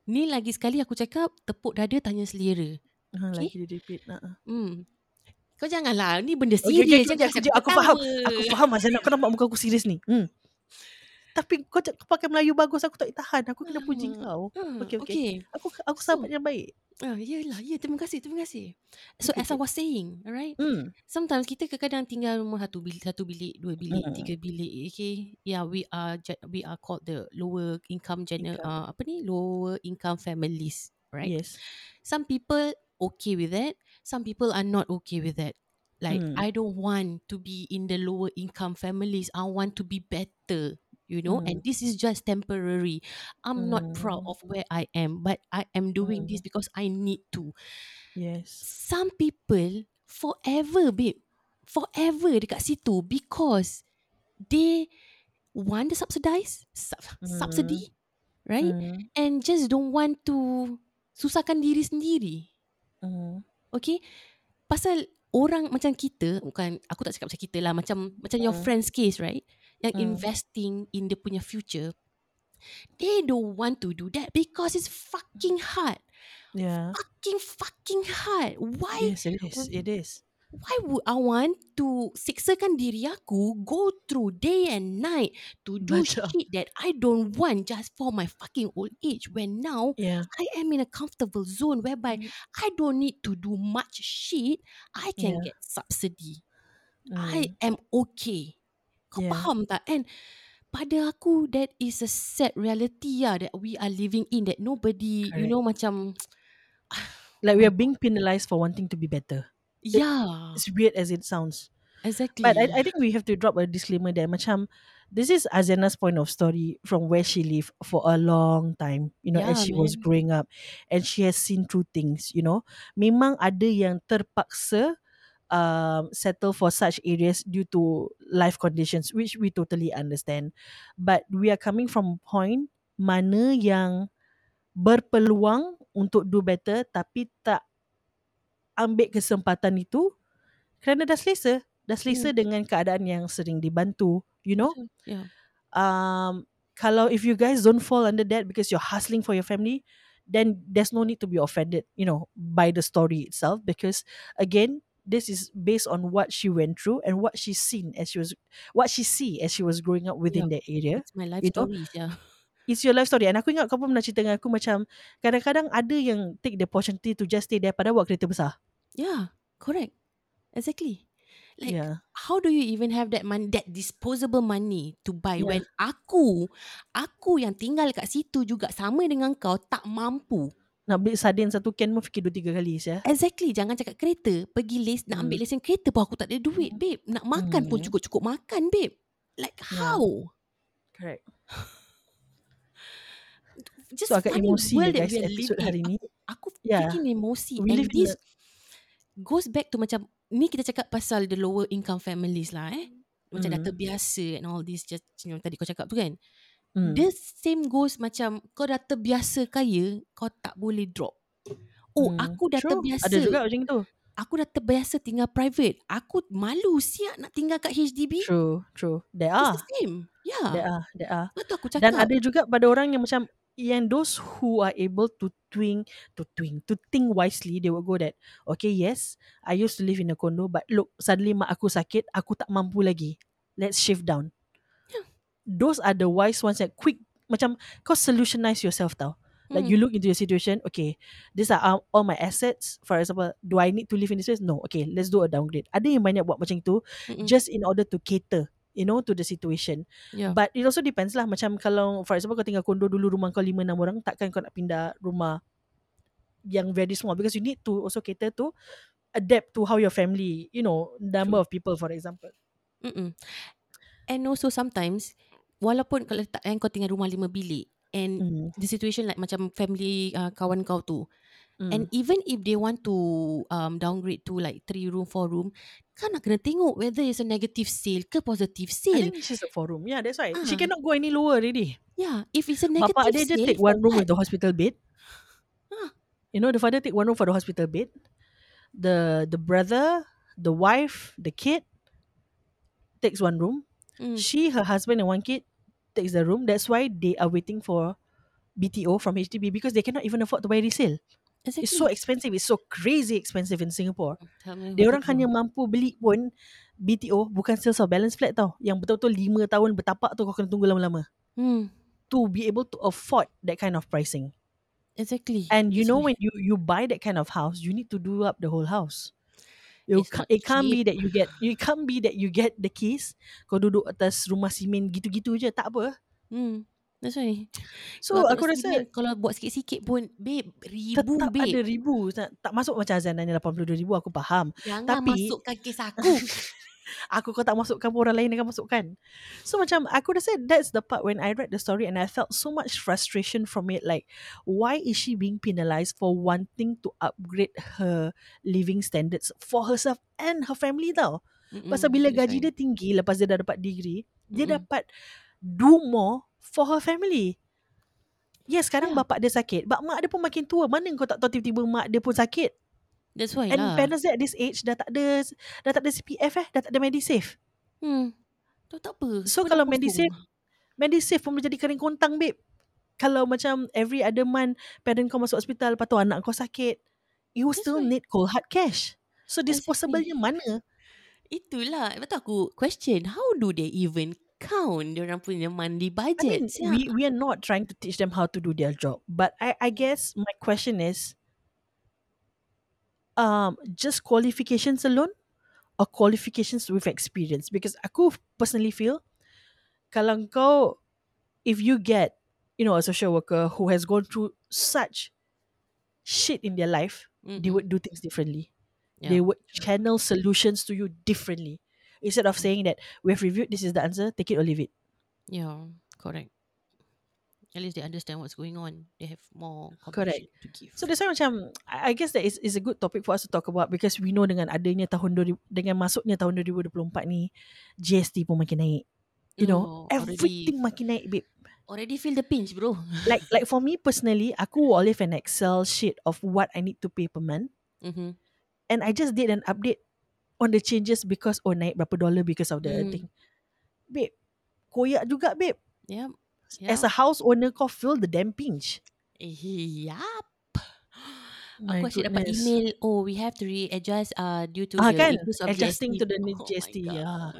ni lagi sekali aku cakap tepuk dada tanya selera Ha, Okay. Lagi dia repeat. Ha. Hmm. Kau janganlah. Ni benda Okay, okay, serius. kejap, Jangan kejap. Aku ketawa. faham. Aku faham Azana. Kau nampak muka aku serius ni. Hmm. Tapi kau, cak- kau pakai Melayu bagus. Aku tak tahan. Aku kena puji Ah, kau. Ah, Okay, okay. okay. Aku aku sahabat yang baik. Ah, yelah, ya, terima kasih, terima kasih. So Okay, as I was saying, alright, Hmm. sometimes kita kadang-kadang tinggal rumah satu bilik, satu bilik, dua bilik, Mm. tiga bilik, okay. Yeah, we are we are called the lower income gener Income. uh, apa ni? Lower income families, right? Yes. Some people okay with that, some people are not okay with that. Like Mm. I don't want to be in the lower income families. I want to be better, you know. And this is just temporary. I'm not proud Mm. of where I am, but I am doing this Mm. because I need to. Yes. Some people forever, babe, forever dekat situ because they want the subsidize sub- Mm. subsidy, right? Hmm. And just don't want to susahkan diri sendiri. Hmm. Okay Pasal orang macam kita Bukan Aku tak cakap macam kita lah Macam Macam your Mm. friend's case right Yang Mm. investing In dia punya future They don't want to do that Because it's fucking hard Yeah. Fucking fucking hard Why Yes, it is. It is. Why would I want to Siksakan diri aku Go through day and night To do Betul. shit that I don't want Just for my fucking old age When now Yeah. I am in a comfortable zone whereby Mm. I don't need to do much shit. I can Yeah. get subsidy. Mm. I am okay. Kau Yeah. faham tak? And pada aku, that is a sad reality lah that we are living in. That nobody, you Correct. know, macam, Like we are being penalized for wanting to be better. yeah, As weird as it sounds. exactly. But I, I think we have to drop a disclaimer there. Macam, this is Azena's point of story from where she lived for a long time. You know, as Yeah, she was man. growing up. And she has seen through things, you know. Memang ada yang terpaksa um, settle for such areas due to life conditions, which we totally understand. But we are coming from point mana yang berpeluang untuk do better tapi tak ambil kesempatan itu kerana dah selesa dah selesa dengan keadaan yang sering dibantu you know yeah. um kalau if you guys don't fall under that because you're hustling for your family then there's no need to be offended you know by the story itself because again this is based on what she went through and what she's seen as she was what she see as she was growing up within that area It's my life you know, stories, yeah. it's your life story and aku ingat kau pun pernah cerita dengan aku macam kadang-kadang ada yang take the opportunity to just stay there pada buat kereta besar Yeah, correct. Exactly. Like yeah. how do you even have that money that disposable money to buy Yeah. when aku aku yang tinggal kat situ juga sama dengan kau tak mampu Nak beli sardin satu can pun fikir dua tiga kali ya. exactly jangan cakap kereta pergi les nak ambil Hmm. lesen kereta pun aku tak ada duit babe nak makan pun Hmm. cukup-cukup makan babe like Yeah. how Correct. just So agak emosi world ya guys episode living. hari ni. aku Yeah. freaking emosi We and this goes back to macam ni kita cakap pasal the lower income families lah eh macam dah Mm. terbiasa and all this just you know, tadi kau cakap tu kan Hmm. The same goes macam kau dah terbiasa kaya, kau tak boleh drop. Oh, Hmm. aku dah True. terbiasa. Ada juga macam tu. Aku dah terbiasa tinggal private. Aku malu siap nak tinggal kat HDB. True, true. There It's are. the same. Yeah. There are, there are. Betul aku cakap. Dan ada juga pada orang yang macam yang those who are able to twing to twing to think wisely they will go that okay yes I used to live in a condo but look suddenly mak aku sakit aku tak mampu lagi let's shift down. Those are the wise ones that quick macam kau solutionize yourself tau. Like Mm. you look into your situation okay these are all- all my assets. For example do I need to live in this place? No. Okay let's do a downgrade. Ada yang banyak buat macam itu Mm-mm. just in order to cater you know to the situation. Yeah. But it also depends lah. Macam kalau For example kau tinggal kondo dulu Rumah kau 5-6 orang Takkan kau nak pindah rumah Yang very small? Because you need to Also cater to Adapt to how your family You know Number of people for example. Mm-mm. And also sometimes walaupun kalau tak yang kau tinggal rumah lima bilik and mm. the situation like macam family uh, kawan kau tu Mm. And even if they want to um, downgrade to like three room, four room, kan nak kena tengok whether it's a negative sale ke positive I sale. think she's a four room Yeah that's why She Ah. cannot go any lower already Yeah, if it's a negative Bapak dia just sale, take one room what? with the hospital bed Ah. You know the father take one room for the hospital bed The the brother The wife The kid Takes one room Mm. She, her husband, and one kid takes the room. That's why they are waiting for BTO from HDB because they cannot even afford to buy resale. Exactly. It's so expensive. It's so crazy expensive in Singapore. Me Dia orang hanya mampu beli pun BTO bukan sales of balance flat tau. Yang betul-betul lima tahun bertapak tu kau kena tunggu lama-lama Hmm, to be able to afford that kind of pricing. exactly. And you That's know when you you buy that kind of house, you need to do up the whole house. You It's ca- it can't be that you get you can't be that you get the keys kau duduk atas rumah simen gitu-gitu je tak apa. Hmm, that's why. So Kalau aku rasa Simen, kalau buat sikit-sikit pun, babe, ribu, tetap babe. ada ribu tak, tak masuk macam Azan nanya 82 ribu aku faham Jangan Tapi- masukkan kes aku. aku kau tak masukkan pun orang lain akan masukkan so macam aku rasa that's the part when I read the story and I felt so much frustration from it like why is she being penalized for wanting to upgrade her living standards for herself and her family tau Mm-mm, pasal bila gaji dia tinggi lepas dia dah dapat degree dia Mm-mm. dapat do more for her family Yes, sekarang Yeah. bapak dia sakit. But mak dia pun makin tua. Mana kau tak tahu tiba-tiba mak dia pun sakit. That's why And lah. parents dia at this age dah tak ada dah tak ada CPF eh, dah tak ada Medisave. Hmm. Tak, tak apa. So, dah kalau. Medisave, Medisave pun boleh jadi kering kontang babe. Kalau macam every other month parent kau masuk hospital, lepas tu anak kau sakit, you That's still why. need cold hard cash. So disposable-nya mana? Itulah. Betul aku question. How do they even count diorang punya monthly I mean, budget? we we are not trying to teach them how to do their job. But I I guess my question is um just qualifications alone or qualifications with experience because aku personally feel kalau kau if you get you know a social worker who has gone through such shit in their life they Mm-mm. would do things differently Yeah. they would channel solutions to you differently instead of saying that we have reviewed this is the answer take it or leave it Yeah, correct. At least they understand what's going on. They have more Correct. to give. So that's why macam I guess that is is a good topic for us to talk about because we know dengan adanya tahun 2000 dengan masuknya tahun 2024 ni GST pun makin naik. You know, Oh, already- everything makin naik babe. Already feel the pinch, bro. Like like for me personally, aku leave an Excel sheet of what I need to pay per month mm-hmm. and I just did an update on the changes because oh naik berapa dollar because of the Mm. thing. Babe, koyak juga babe. Yep. As a house owner kau feel the damn pinch. Yup. My Aku asyik dapat email, oh we have to readjust uh, due to Ah, the kan? increase of Adjusting GST. to the new Oh GST, yeah.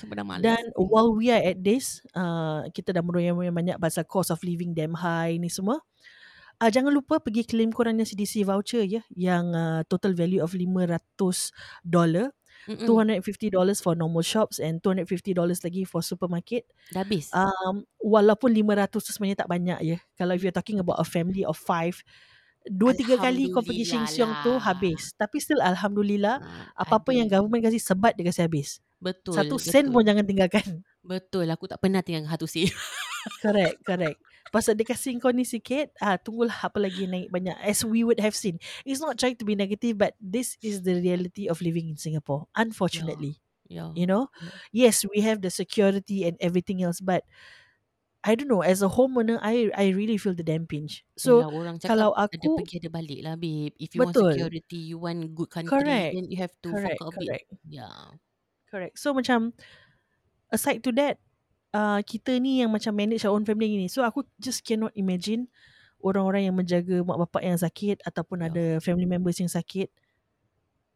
Dah malas. Dan while we are at this, uh, kita dah meroyan-royan banyak pasal cost of living damn high ni semua. Uh, jangan lupa pergi claim korangnya CDC voucher ya yang uh, total value of 500 dollar. Mm-mm. $250 for normal shops and $250 lagi for supermarket. Dah habis. Um, walaupun 500 tu sebenarnya tak banyak ya. Kalau if you're talking about a family of five, dua tiga kali kau pergi Sheng Siong tu lah. habis. Tapi still Alhamdulillah, Ah, apa-apa ada. yang government kasih sebat dia kasih habis. Betul. Satu betul. sen pun jangan tinggalkan. Betul. Aku tak pernah tinggal satu sen. correct, correct. Pasal dia kasih kau ni sikit, ah tunggulah apa lagi naik banyak. As we would have seen. It's not trying to be negative but this is the reality of living in Singapore. Unfortunately. Ya. You know? Yeah. Yes, we have the security and everything else but I don't know, as a homeowner, I I really feel the damn pinch. So, Yalah, orang cakap kalau ada aku- pergi ada balik lah babe. If you Betul. want security, you want good country, Correct. then you have to correct, a bit. correct. Yeah. Correct. So macam aside to that, uh, kita ni yang macam manage our own family ni. So aku just cannot imagine orang-orang yang menjaga mak bapak yang sakit ataupun Ya. ada family members yang sakit.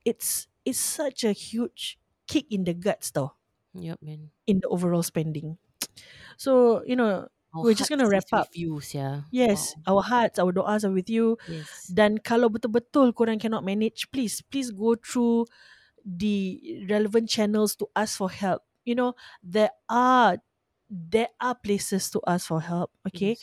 It's it's such a huge kick in the guts tau Yup, man. in the overall spending. So, you know, Our We're just gonna hearts is wrap up. You, yeah. yes, our hearts, our doas are with you. Yes. Dan kalau betul-betul korang cannot manage, please, please go through the relevant channels to ask for help. You know, there are there are places to ask for help. Okay, Yes.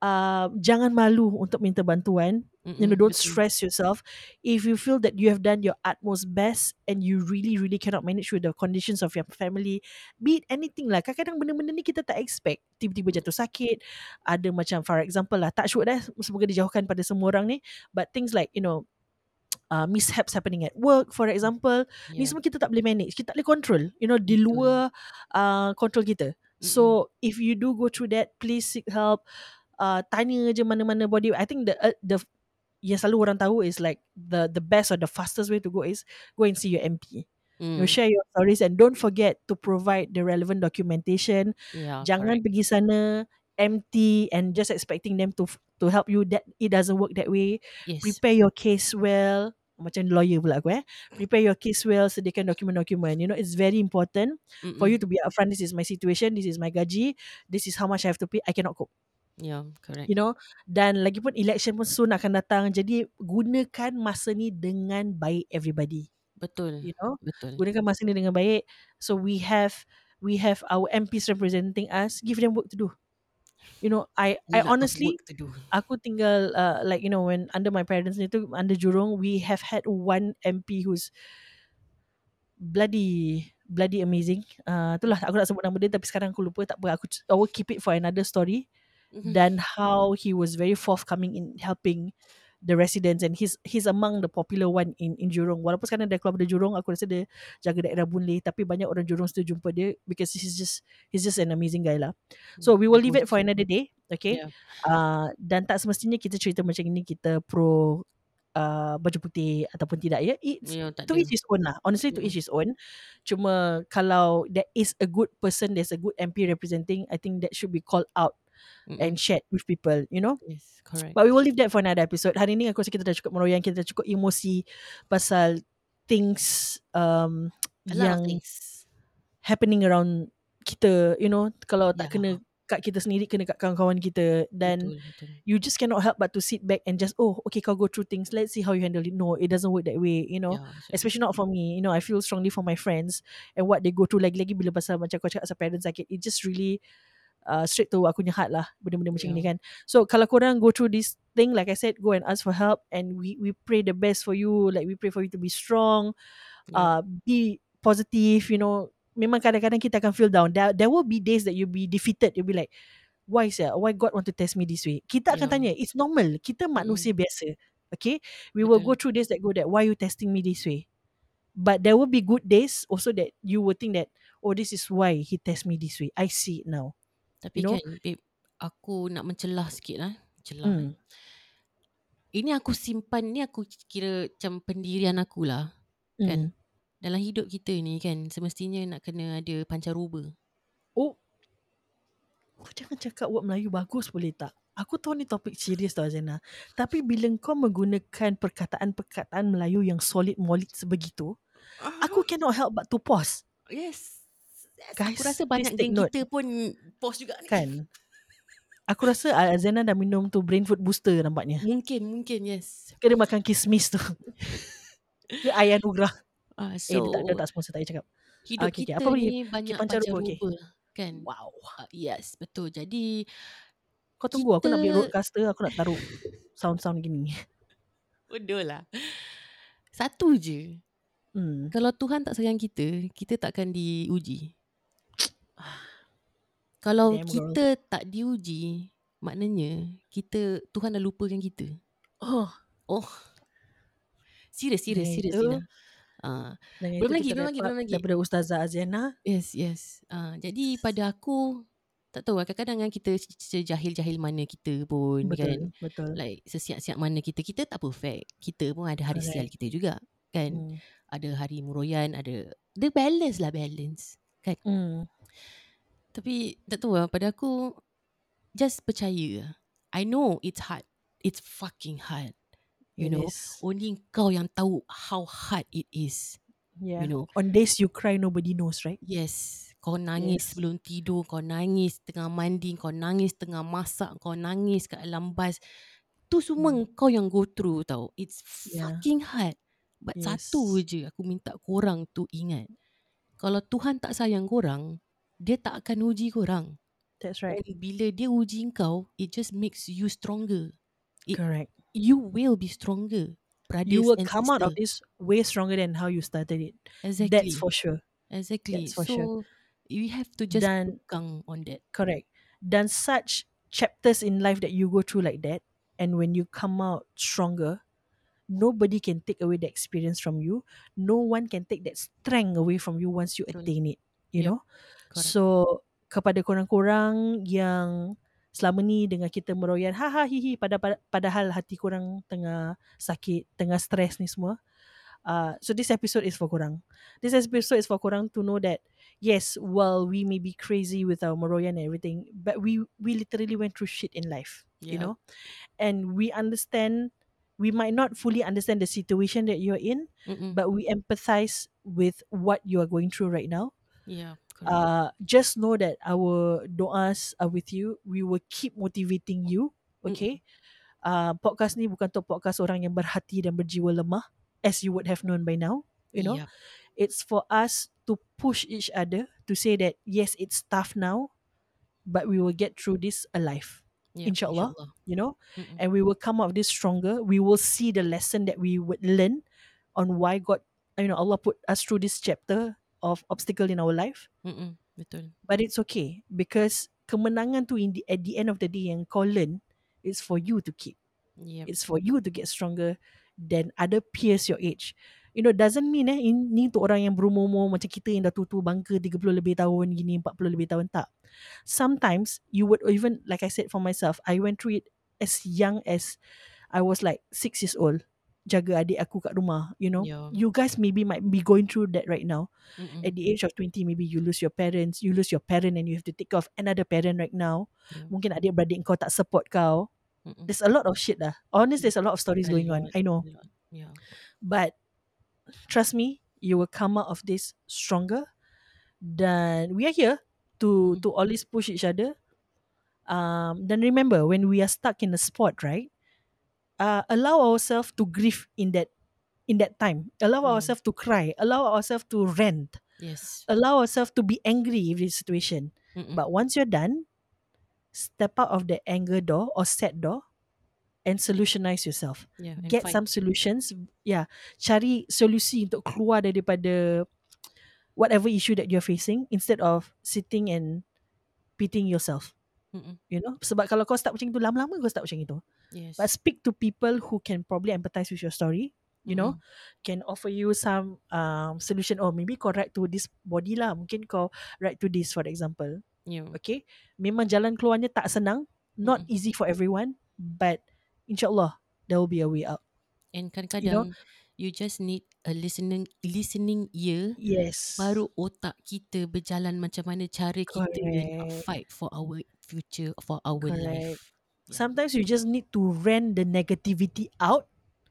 uh, jangan malu untuk minta bantuan. You know, Mm-mm, don't betul. stress yourself. If you feel that you have done your utmost best and you really, really cannot manage with the conditions of your family, be it anything lah. Kadang-kadang benda-benda ni kita tak expect. Tiba-tiba jatuh sakit. Ada macam, for example lah, touch wood dah. Semoga dijauhkan pada semua orang ni. But things like, you know, uh, mishaps happening at work, for example. Ni Yeah. semua kita tak boleh manage. Kita tak boleh control. You know, di luar uh, control kita. So, if you do go through that, please seek help. Uh, tanya je mana-mana body. I think the uh, the yang selalu orang tahu is like the the best or the fastest way to go is go and see your MP. You Mm. share your stories and don't forget to provide the relevant documentation. Yeah, Jangan correct. pergi sana empty and just expecting them to to help you. That it doesn't work that way. Yes. Prepare your case well. Macam lawyer pula aku eh. Prepare your case well. Sediakan dokumen-dokumen. You know, it's very important for Mm-mm. you to be upfront. This is my situation. This is my gaji. This is how much I have to pay. I cannot cope. Yeah, correct. You know. Dan lagi pun election pun soon akan datang. Jadi gunakan masa ni dengan baik everybody. Betul. You know. Betul. Gunakan masa ni dengan baik. So we have we have our MPs representing us. Give them work to do. You know, I I honestly aku tinggal uh, like you know when under my parents ni tu under Jurong we have had one MP who's bloody bloody amazing. Uh, itulah aku nak sebut nama dia tapi sekarang aku lupa tak apa aku I will keep it for another story Mhm. dan how he was very forthcoming in helping the residents and he's he's among the popular one in in Jurong. Walaupun sekarang dia keluar dari Jurong, aku rasa dia jaga daerah Boon Lay tapi banyak orang Jurong still jumpa dia because he's just he's just an amazing guy lah. So we will leave it for another day, okay? Yeah. Uh, dan tak semestinya kita cerita macam ini kita pro uh, baju putih ataupun tidak ya. It's tak to each his own lah. Honestly, to Mm. each his own. Cuma kalau there is a good person, there's a good MP representing, I think that should be called out Mm-mm. and shared with people, you know. Yes, correct. But we will leave that for another episode. Hari ni aku rasa kita dah cukup meroyan, kita dah cukup emosi pasal things um, A yang things. happening around kita, you know. Kalau tak Ya. kena kat kita sendiri, kena kat kawan-kawan kita. Dan Betul, betul. you just cannot help but to sit back and just, oh, okay, kau go through things. Let's see how you handle it. No, it doesn't work that way, you know. Ya, betul. Especially not for me. You know, I feel strongly for my friends and what they go through lagi-lagi bila pasal macam kau cakap pasal parents sakit. It just really uh, straight to aku punya heart lah. Benda-benda macam Yeah. ni kan. So, kalau korang go through this thing, like I said, go and ask for help and we we pray the best for you. Like, we pray for you to be strong, uh, Yeah. be positive, you know. Memang kadang-kadang kita akan feel down. There, there will be days that you'll be defeated. You'll be like, why sir? Why God want to test me this way? Kita akan Yeah. tanya. It's normal. Kita manusia biasa. Okay? We will go Betul. through days that go that. Why you testing me this way? But there will be good days also that you will think that, oh, this is why he test me this way. I see it now. Tapi you know? kan, babe, aku nak mencelah sikit lah. Celah. eh. Hmm. Ini aku simpan, ni aku kira macam pendirian aku lah. Kan? Hmm. Dalam hidup kita ni kan, semestinya nak kena ada pancaroba. Oh. Oh, jangan cakap word Melayu bagus boleh tak? Aku tahu ni topik serius tau Zena. Tapi bila kau menggunakan perkataan-perkataan Melayu yang solid molid sebegitu, aku cannot help but to pause. Yes. Guys, aku rasa banyak geng note. kita pun post juga ni. Kan? Aku rasa uh, Zena dah minum tu brain food booster nampaknya. Mungkin, mungkin yes. Ke dia makan kismis tu. Ke ayam nugrah. Ah, Eh, dia tak, dia so tak sponsor, tak payah cakap. hidup okay, okay. kita Apa lagi? ni banyak pancaruba, pancaruba okay. kan. Wow. Ah, yes, betul. Jadi Kau tunggu, aku nak beli Kita- roadcaster, aku nak taruh sound-sound gini. bodoh lah. Satu je. Hmm. Kalau Tuhan tak sayang kita, kita takkan diuji. Kalau Damn, girl. kita tak diuji, maknanya kita Tuhan dah lupakan kita. Oh, Oh. Serius, serius, Dengan serius. dengan Belum lagi, belum lagi, belum lagi. Daripada Ustazah Aziana. yes, yes. Ah, jadi pada aku tak tahu lah kadang-kadang kan kita sejahil-jahil mana kita pun kan. Betul, betul. Like sesiap-siap mana kita, kita tak perfect. Kita pun ada hari sial Correct. kita juga kan. Hmm. Ada hari muroyan, ada the balance lah balance. Hmm. Tapi tak tahu lah pada aku just percaya. I know it's hard. It's fucking hard. You It know, is. only kau yang tahu how hard it is. Yeah. You know. On days you cry, nobody knows, right? Yes. Kau nangis Yes. sebelum tidur, kau nangis tengah mandi, kau nangis tengah masak, kau nangis kat dalam bas. Tu semua Hmm. kau yang go through tau. It's Yeah. fucking hard. But Yes. satu je aku minta korang tu ingat. Kalau Tuhan tak sayang korang, dia tak akan uji korang. That's right. And bila dia uji kau, it just makes you stronger. It- Correct. You will be stronger. Brothers You will come out of sister. this way stronger than how you started it. Exactly. That's for sure. Exactly. that's for so, sure. you have to just Dan pegang on that. correct. Dan such chapters in life that you go through like that, and when you come out stronger, nobody can take away the experience from you. No one can take that strength away from you once you attain it. You Yep. know. Correct. So kepada korang-korang yang selama ni dengan kita meroyan ha ha hi hi pada, pada padahal hati korang tengah sakit, tengah stres ni semua. Uh, so this episode is for korang. This episode is for korang to know that yes, while we may be crazy with our meroyan and everything, but we we literally went through shit in life, you Yeah. know, and we understand. We might not fully understand the situation that you're in, Mm-mm. but we empathize with what you are going through right now. yeah. Correct. Uh, just know that our doas are with you. We will keep motivating you. Okay. Uh, podcast ni bukan untuk podcast orang yang berhati dan berjiwa lemah, as you would have known by now. You know, Yup. it's for us to push each other to say that yes, it's tough now, but we will get through this alive. Yup, Inshallah. You know, Mm-mm. and we will come out of this stronger. We will see the lesson that we would learn on why God, you know, Allah put us through this chapter of obstacle in our life. Mm-mm. Betul. But it's okay because kemenangan tu in the, at the end of the day yang kau learn is for you to keep. Yep. It's for you to get stronger than other peers your age. You know, doesn't mean eh, in, ni untuk orang yang berumur-umur macam kita yang dah tua-tua bangka 30 lebih tahun gini, 40 lebih tahun. Tak. Sometimes you would even, like I said for myself, I went through it as young as I was like 6 years old. Jaga adik aku kat rumah, you know. Yeah. You guys maybe might be going through that right now Mm-mm. at the age of 20 maybe you lose your parents you lose your parent and you have to take care of another parent right now Yeah. mungkin adik-beradik kau tak support kau Mm-mm. there's a lot of shit lah honest there's a lot of stories A going on lot, I know. Yeah. but trust me you will come out of this stronger dan we are here to Mm. to always push each other um then remember when we are stuck in a spot right uh, allow ourselves to grieve in that in that time allow Mm. ourselves to cry allow ourselves to rant Yes. allow ourselves to be angry with the situation. Mm-mm. But once you're done, step out of the anger door or sad door and solutionize yourself. yeah. and Get fight. some solutions. Yeah. Cari solusi untuk keluar daripada whatever issue that you're facing instead of sitting and pitying yourself. Mm-mm. You know? Sebab kalau kau start macam itu, lama-lama kau start macam itu. Yes. But speak to people who can probably empathize with your story. You know, Mm-mm. can offer you some um, solution. Oh, maybe kau write to this body lah. Mungkin kau write to this, for example. Yeah. Okay. Memang jalan keluarnya tak senang. Not Mm-mm. easy for everyone. But insyaAllah, there will be a way out. And You know? kadang-kadang you just need a listening listening ear Yes. baru otak kita berjalan macam mana cara kita fight for our future for our Correct. life. Yeah. Sometimes you just need to rent the negativity out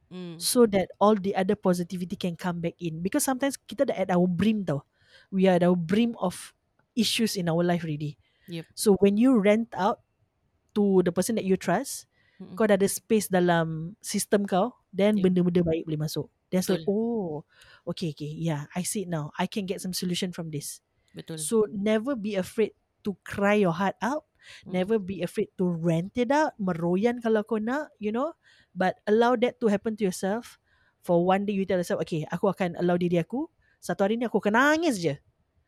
Mm. so that all the other positivity can come back in. Because sometimes kita dah at our brim tau. We are at our brim of issues in our life already. Yep. So when you rent out to the person that you trust, Mm-mm. kau dah ada space dalam sistem kau, then Yep. benda-benda baik boleh masuk. Then Betul. oh, okay, okay, yeah, I see it now. I can get some solution from this. Betul. So never be afraid to cry your heart out. Mm. Never be afraid to rant it out. Meroyan kalau kau nak, you know. But allow that to happen to yourself. For one day you tell yourself, okay, aku akan allow diri aku. Satu hari ni aku akan nangis je.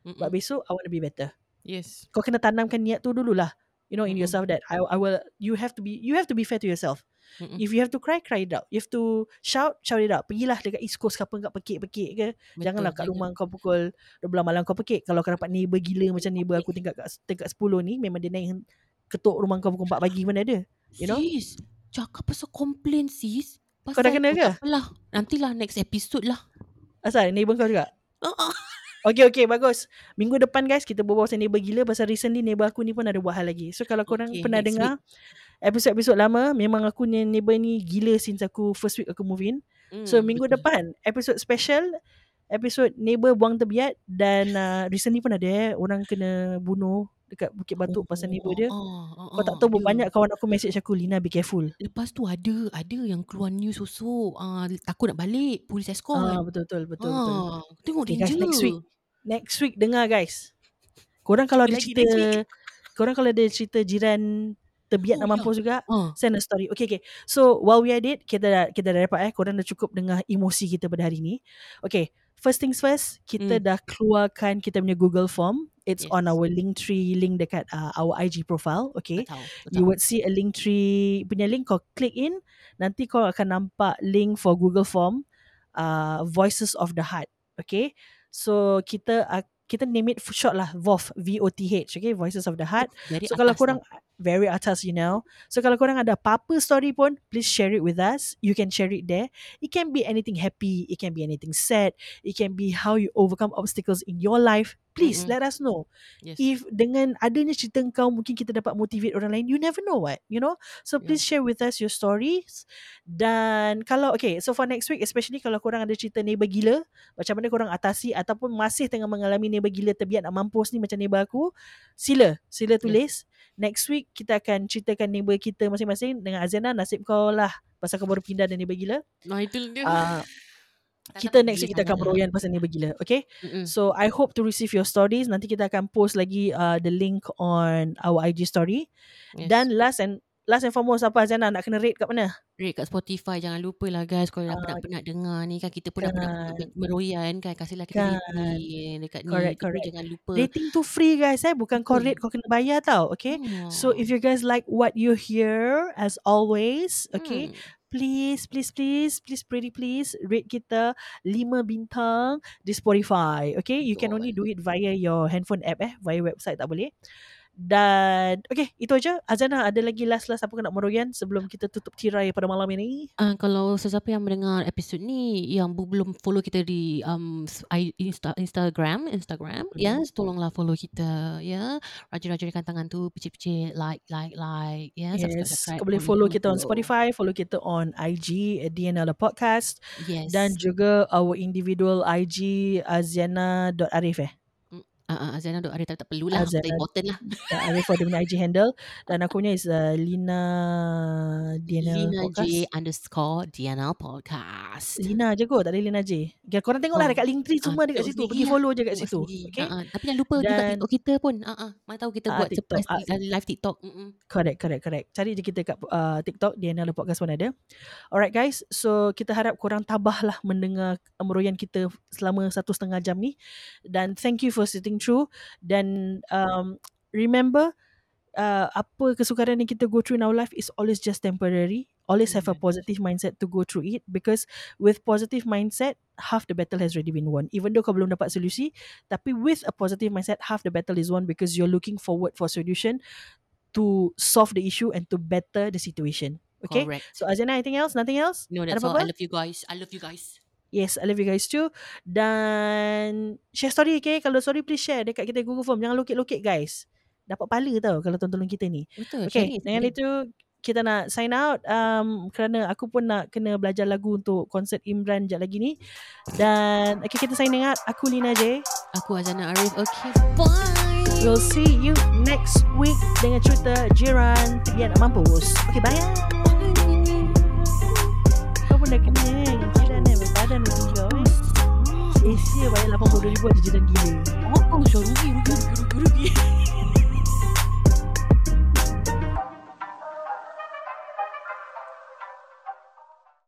But Mm-mm. besok I want to be better. Yes. Kau kena tanamkan niat tu dululah. You know, in Mm-mm. yourself that I, I will. You have to be. You have to be fair to yourself. Mm-mm. If you have to cry, cry it out. You have to shout, shout it out. Pergilah dekat East Coast ke apa kat pekik-pekik ke. Betul, Janganlah kat rumah kau pukul 12 malam kau pekik. Kalau kau dapat neighbor gila macam neighbor aku tingkat kat tingkat 10 ni, memang dia naik ketuk rumah kau pukul 4 pagi mana ada. You know? Sis, cakap pasal komplain sis. Pasal Kau dah kena ke? Apalah. Nantilah next episode lah. Asal neighbor kau juga? Uh-uh. Okay, okay, bagus. Minggu depan guys, kita berbual pasal neighbor gila pasal recently neighbor aku ni pun ada buat hal lagi. So kalau korang Okay, pernah dengar episod-episod lama, memang aku ni neighbor ni gila since aku first week aku move in. So Hmm, minggu betul. depan episod special episod neighbor buang tebiat dan uh, recently pun ada eh orang kena bunuh dekat Bukit Batuk pasal neighbor dia. Oh, oh, Kau tak oh, tahu berapa banyak kawan aku message aku Lina be careful. Lepas tu ada ada yang keluar news susuk. Ah, takut nak balik. Polis escort. Ah betul betul betul betul. Ah, Tengok Okay, danger. guys, next week. Next week dengar guys. Korang kalau ada cerita korang kalau ada cerita jiran terbiat Oh, nak mampus juga Ah, send a story. Okay, okay. So, while we are it, kita dah, kita dah dapat eh. Korang dah cukup dengar emosi kita pada hari ni. Okay. First things first, kita Hmm. dah keluarkan kita punya Google Form. It's Yes. on our link tree link dekat uh, our IG profile. Okay. betul. You Betul. would see a link tree punya link. Kau click in. Nanti kau akan nampak link for Google Form. Uh, Voices of the Heart. Okay. So, kita uh, kita name it short lah. VOTH. V-O-T-H. Okay. Voices of the Heart. Dari So kalau korang tau. Very atas you know. So kalau korang ada apa-apa story pun please share it with us. You can share it there. It can be anything happy, it can be anything sad, it can be how you overcome obstacles in your life. Please Mm-mm. let us know. Yes. If dengan adanya cerita kau mungkin kita dapat motivate orang lain, you never know what, you know. So Yeah. please share with us your stories. Dan kalau okay, so for next week especially kalau korang ada cerita neighbor gila, macam mana korang atasi ataupun masih tengah mengalami neighbor gila terbiat nak mampus ni macam neighbor aku, sila, sila tulis. Next week kita akan ceritakan neighbor kita masing-masing dengan Azana nasib kau lah pasal kau baru pindah dan neighbor gila. Nah, itu dia. Uh, kita next week kita akan meroyan pasal neighbor gila, okay? Mm-mm. So I hope to receive your stories. Nanti kita akan post lagi uh, the link on our IG story. Yes. Dan last and last and foremost apa Azana nak kena rate kat mana? Rate kat Spotify Jangan lupa lah guys Kalau dah Ah, penat-penat dengar ni kan Kita pun dah penat kan. meroyan kan Kasihlah kita Kan. rating Dekat ni Correct, correct. Jangan lupa Rating tu free guys eh, bukan kau rate kau kena bayar tau, okay? So Oh. if you guys like what you hear as always, okay? Hmm. please, please, please, please, pretty please, rate kita 5 bintang di Spotify. Okay, you can only do it via your handphone app eh, via website tak boleh. Dan okay, itu aja. Azana ada lagi last-last apa nak meroyan sebelum kita tutup tirai pada malam ini? Uh, kalau sesiapa yang mendengar episod ni yang belum follow kita di um Insta, Instagram Instagram Hmm. yes tolonglah follow kita ya rajin-rajinkan tangan tu picit-picit like like like ya subscribe Yes, subscribe kau boleh follow kita on Spotify, follow kita on IG at DNL Podcast yes dan juga our individual IG aziana.arif eh. Uh, uh, Azana dok ada tak, tak perlulah Azana- tak important lah Ya, Arif for dia punya IG handle dan aku punya is uh, Lina DNL Lina Podcast. J underscore DNL podcast Lina je kot, tak ada Lina J. Okay, korang tengoklah Oh. dekat link tree semua Ah, dekat tengok situ. sendiri Pergi lah. follow je kat Tengok situ. sendiri. Okay? Uh, uh. Tapi jangan lupa juga Dan- TikTok kita pun. Uh, uh. Mana tahu kita Ah, buat TikTok, surprise ah. uh, live TikTok. Mm-mm. Correct, correct, correct. Cari je kita kat uh, TikTok, The Podcast pun ada. Alright guys, so kita harap korang tabahlah mendengar meroyan kita selama satu setengah jam ni. Dan thank you for sitting through. Dan um, remember, uh, apa kesukaran yang kita go through in our life is always just temporary. Always have a Yes. positive mindset to go through it because with positive mindset, half the battle has already been won. Even though kau belum dapat solusi, tapi with a positive mindset, half the battle is won because you're looking forward for solution to solve the issue and to better the situation. Okay? Correct. So Azana, anything else? Nothing else? No, Ada that's all. I love you guys. I love you guys. Yes, I love you guys too. Dan share story okay? Kalau story please share dekat kita Google Form. Jangan lokek-lokek guys. Dapat pala tau kalau tolong kita ni. Betul. Okay, sharing, dengan sharing. itu kita nak sign out um, kerana aku pun nak kena belajar lagu untuk konsert Imran sekejap lagi ni. Dan okay, kita signing out. Aku Lina J. Aku Azana Arif. Okay, bye. We'll see you next week dengan cerita jiran terbiar nak mampus. Okay, bye. Kau pun dah kenyang. FCA bayar 80 ribu ada jalan gila. Apa oh, macam rugi, rugi, rugi, rugi, rugi.